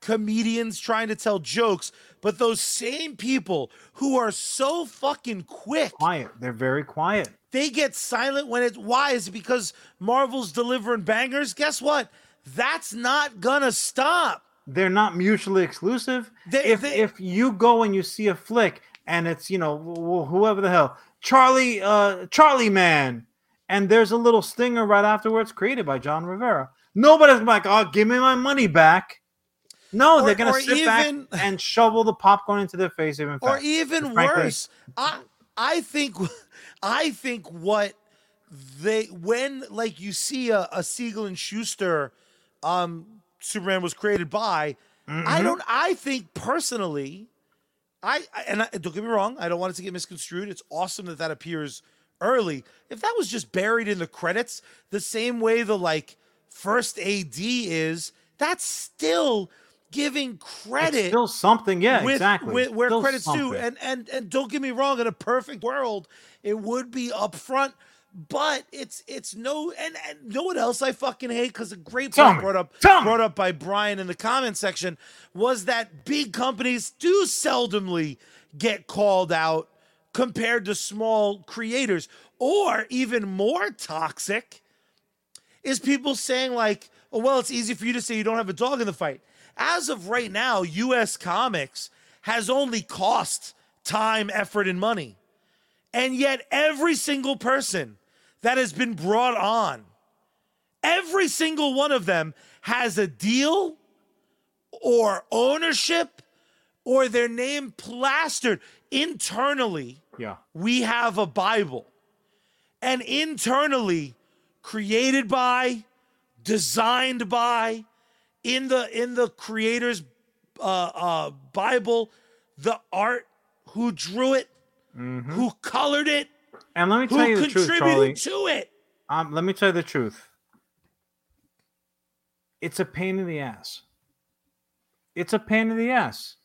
comedians trying to tell jokes, but those same people who are so fucking quick, Quiet. They're very quiet. they get silent when it's why is it because Marvel's delivering bangers? Guess what? That's not gonna stop. They're not mutually exclusive. They- if they- if you go and you see a flick and it's you know wh- wh- whoever the hell Charlie uh Charlie Man and there's a little stinger right afterwards created by Jon Rivera. Nobody's like, "Oh, give me my money back." No, Or- they're gonna or sit even- back and shovel the popcorn into their face even or faster. even frankly- worse i i think i think what they when like you see a, a siegel and shuster um superman was created by i Mhm. don't i think personally I, I and I, don't get me wrong i don't want it to get misconstrued it's awesome that that appears early if that was just buried in the credits the same way the like first ad is that's still giving It's credit still something, yeah, with, exactly. with- where Still credits due. And and and don't get me wrong, in a perfect world, it would be upfront. But it's it's no and, and know what else I fucking hate because a great Tell point me. brought up Tell brought up by Brian in the comment section was that big companies do seldomly get called out compared to small creators, or even more toxic is people saying like, "Oh well, it's easy for you to say you don't have a dog in the fight." As of right now, US Comics has only cost time, effort and money. And yet every single person that has been brought on, every single one of them has a deal or ownership or their name plastered internally yeah. we have a Bible. And internally, created by, designed by, in the in the creator's uh, uh, Bible, the art, who drew it, who colored it, And let me tell you the truth, Charlie. to it. Um, let me tell you the truth. It's a pain in the ass. It's a pain in the ass.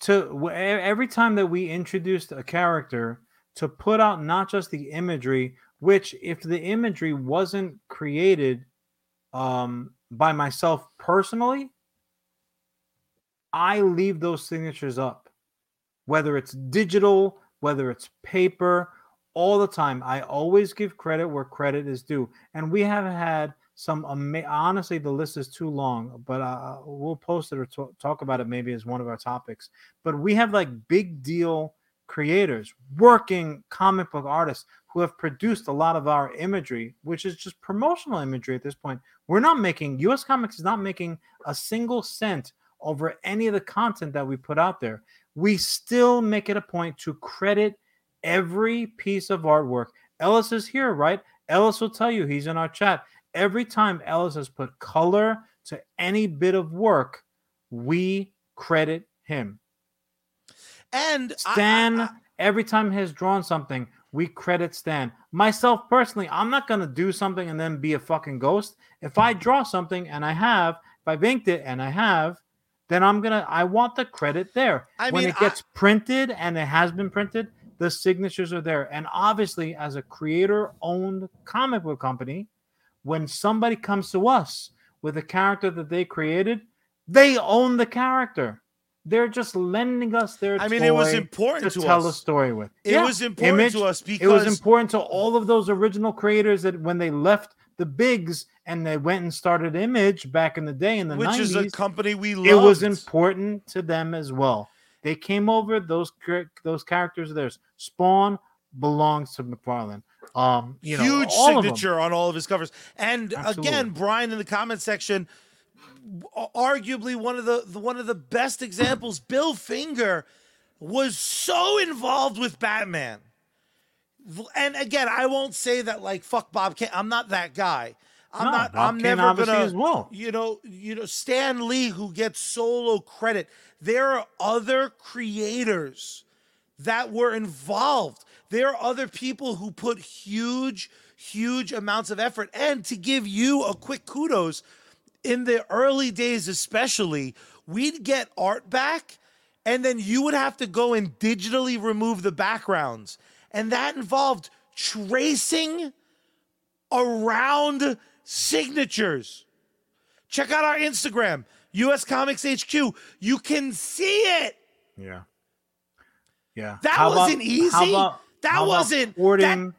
To every time that we introduced a character to put out not just the imagery, which if the imagery wasn't created um, by myself personally, I leave those signatures up, whether it's digital, whether it's paper, all the time. I always give credit where credit is due, and we have had some. Ama- honestly, the list is too long, but uh, we'll post it or to- talk about it maybe as one of our topics. But we have like big deal creators, working comic book artists who have produced a lot of our imagery, which is just promotional imagery at this point. We're not making US Comics is not making a single cent over any of the content that we put out there. We still make it a point to credit every piece of artwork. Ellis is here, right? Ellis will tell you he's in our chat. Every time Ellis has put color to any bit of work, we credit him. And I- I- Stan, I- every time he has drawn something, we credit Stan. Myself personally, I'm not gonna do something and then be a fucking ghost. If I draw something and I have, if I've inked it and I have, then I'm gonna I want the credit there. I when mean, it gets printed and it has been printed, the signatures are there. And obviously, as a creator-owned comic book company, when somebody comes to us with a character that they created, they own the character. They're just lending us their. I mean, it was important to, to tell us. a story with. It Yeah, was important Image, to us because it was important to all of those original creators that when they left the bigs and they went and started Image back in the day in the which 90s, is a company we love. it was important to them as well. They came over those those characters There's. Spawn belongs to McFarlane. Um, you know, huge all of them. signature on all of his covers. And Absolutely. again, Brian in the comment section, arguably one of the, the one of the best examples. Bill Finger was so involved with Batman. And again, I won't say that like fuck Bob Kane. I'm not that guy. I'm No, not. Bob I'm Kane never gonna. as well. You know. You know. Stan Lee, who gets solo credit. There are other creators that were involved. There are other people who put huge, huge amounts of effort. And to give you a quick kudos, in the early days, especially, we'd get art back, and then you would have to go and digitally remove the backgrounds. And that involved tracing around signatures. Check out our Instagram, US Comics HQ. You can see it. Yeah. Yeah. That How wasn't easy. How about, That wasn't- porting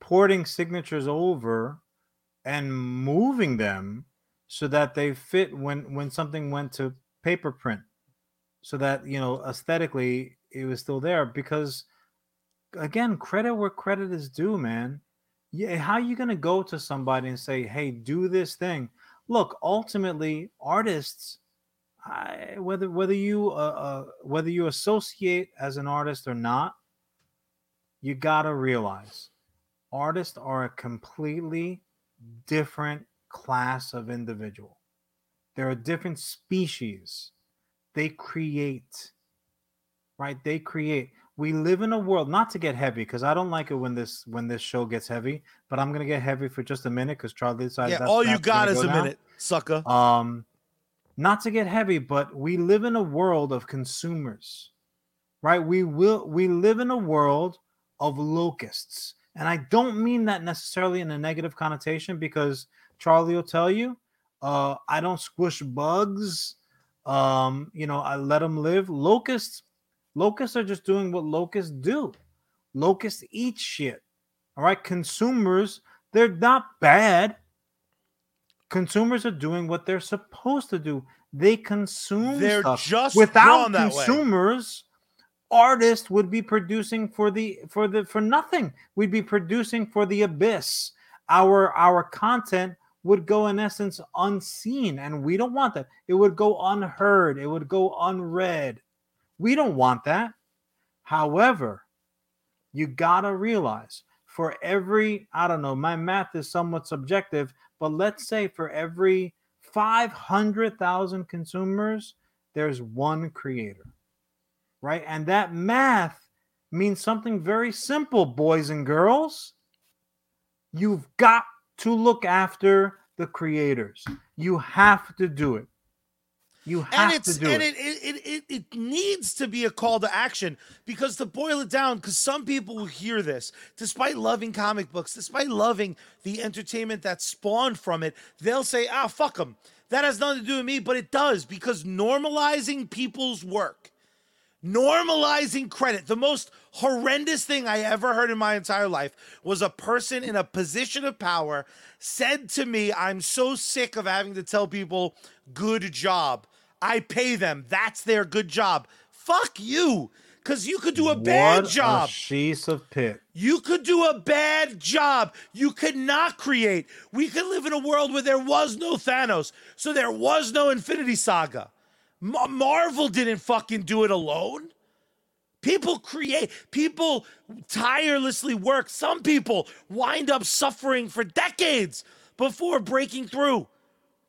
porting signatures over and moving them so that they fit when when something went to paper print so that you know aesthetically it was still there because again credit where credit is due man yeah how are you going to go to somebody and say hey do this thing. Look ultimately artists I, whether whether you uh, uh, whether you associate as an artist or not you got to realize artists are a completely different class of individual. They're a different species. They create right? They create we live in a world not to get heavy because i don't like it when this when this show gets heavy but i'm gonna get heavy for just a minute because charlie decided Yeah, all you got is go a now. minute, sucker. Um, not to get heavy, but we live in a world of consumers, right? We will we live in a world of locusts, and I don't mean that necessarily in a negative connotation because Charlie will tell you, uh, I don't squish bugs. Um, you know, I let them live. Locusts, locusts are just doing what locusts do. Locusts eat shit. All right, consumers, they're not bad consumers are doing what they're supposed to do. They consume They're stuff. just without that way. consumers. Artists would be producing for the for the for nothing. We'd be producing for the abyss. Our our content would go in essence unseen, and we don't want that. It would go unheard. It would go unread. We don't want that. However, you gotta realize for every i don't know my math is somewhat subjective but let's say for every 500000 consumers there's one creator right? And that math means something very simple boys and girls. You've got to look after the creators. You have to do it you have and it's to do and it. it it, it it it needs to be a call to action because to boil it down because some people will hear this despite loving comic books despite loving the entertainment that spawned from it they'll say ah fuck them that has nothing to do with me but it does because normalizing people's work normalizing credit. The most horrendous thing I ever heard in my entire life was a person in a position of power said to me, I'm so sick of having to tell people, good job. I pay them. That's their good job. Fuck you. Because you could do a bad What job. a sheath of pit You could do a bad job. You could not create. We could live in a world where there was no Thanos, so there was no Infinity Saga. Ma- Marvel didn't fucking do it alone. People create, people tirelessly work. Some people wind up suffering for decades before breaking through.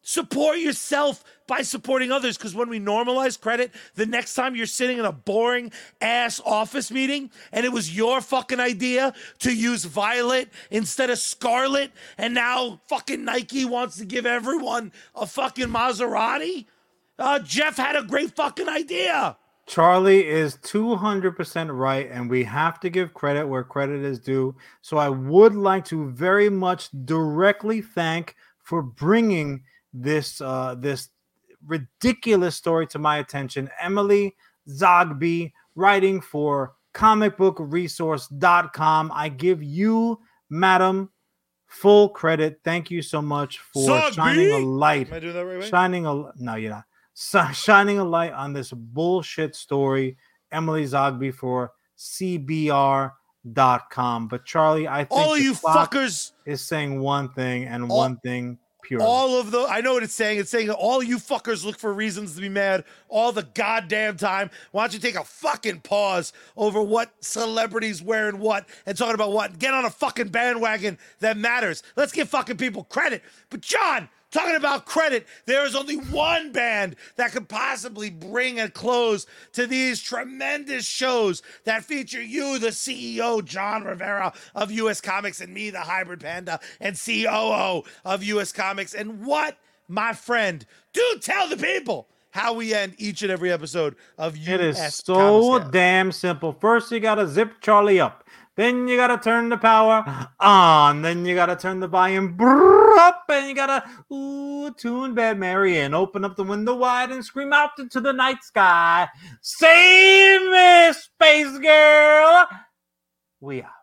Support yourself by supporting others. Because when we normalize credit, the next time you're sitting in a boring ass office meeting and it was your fucking idea to use violet instead of scarlet, and now fucking Nike wants to give everyone a fucking Maserati. Uh, Jeff had a great fucking idea. Charlie is 200% right, and we have to give credit where credit is due. So I would like to very much directly thank for bringing this uh, this ridiculous story to my attention. Emily Zogby, writing for comicbookresource.com. I give you, madam, full credit. Thank you so much for Zogby? shining a light. Am I doing that right? Shining a no, you're not. Shi- shining a light on this bullshit story. Emily Zogby for CBR.com. But Charlie, I think All you fuckers, is saying one thing and All- one thing pure. all of the, I know what it's saying. It's saying all you fuckers look for reasons to be mad all the goddamn time. Why don't you take a fucking pause over what celebrities wearing what and talking about what? Get on a fucking bandwagon that matters. Let's give fucking people credit. But Jon, talking about credit, there is only one band that could possibly bring a close to these tremendous shows that feature you, the CEO, Jon Rivera of US Comics, and me, the hybrid panda and COO of US Comics. And what, my friend, do tell the people how we end each and every episode of US It is so damn simple. First, you gotta zip Charlie up. Then you gotta turn the power on. Then you gotta turn the volume up, and you gotta ooh tune Bad Mary and open up the window wide and scream out into the night sky. Save me, space girl. We windows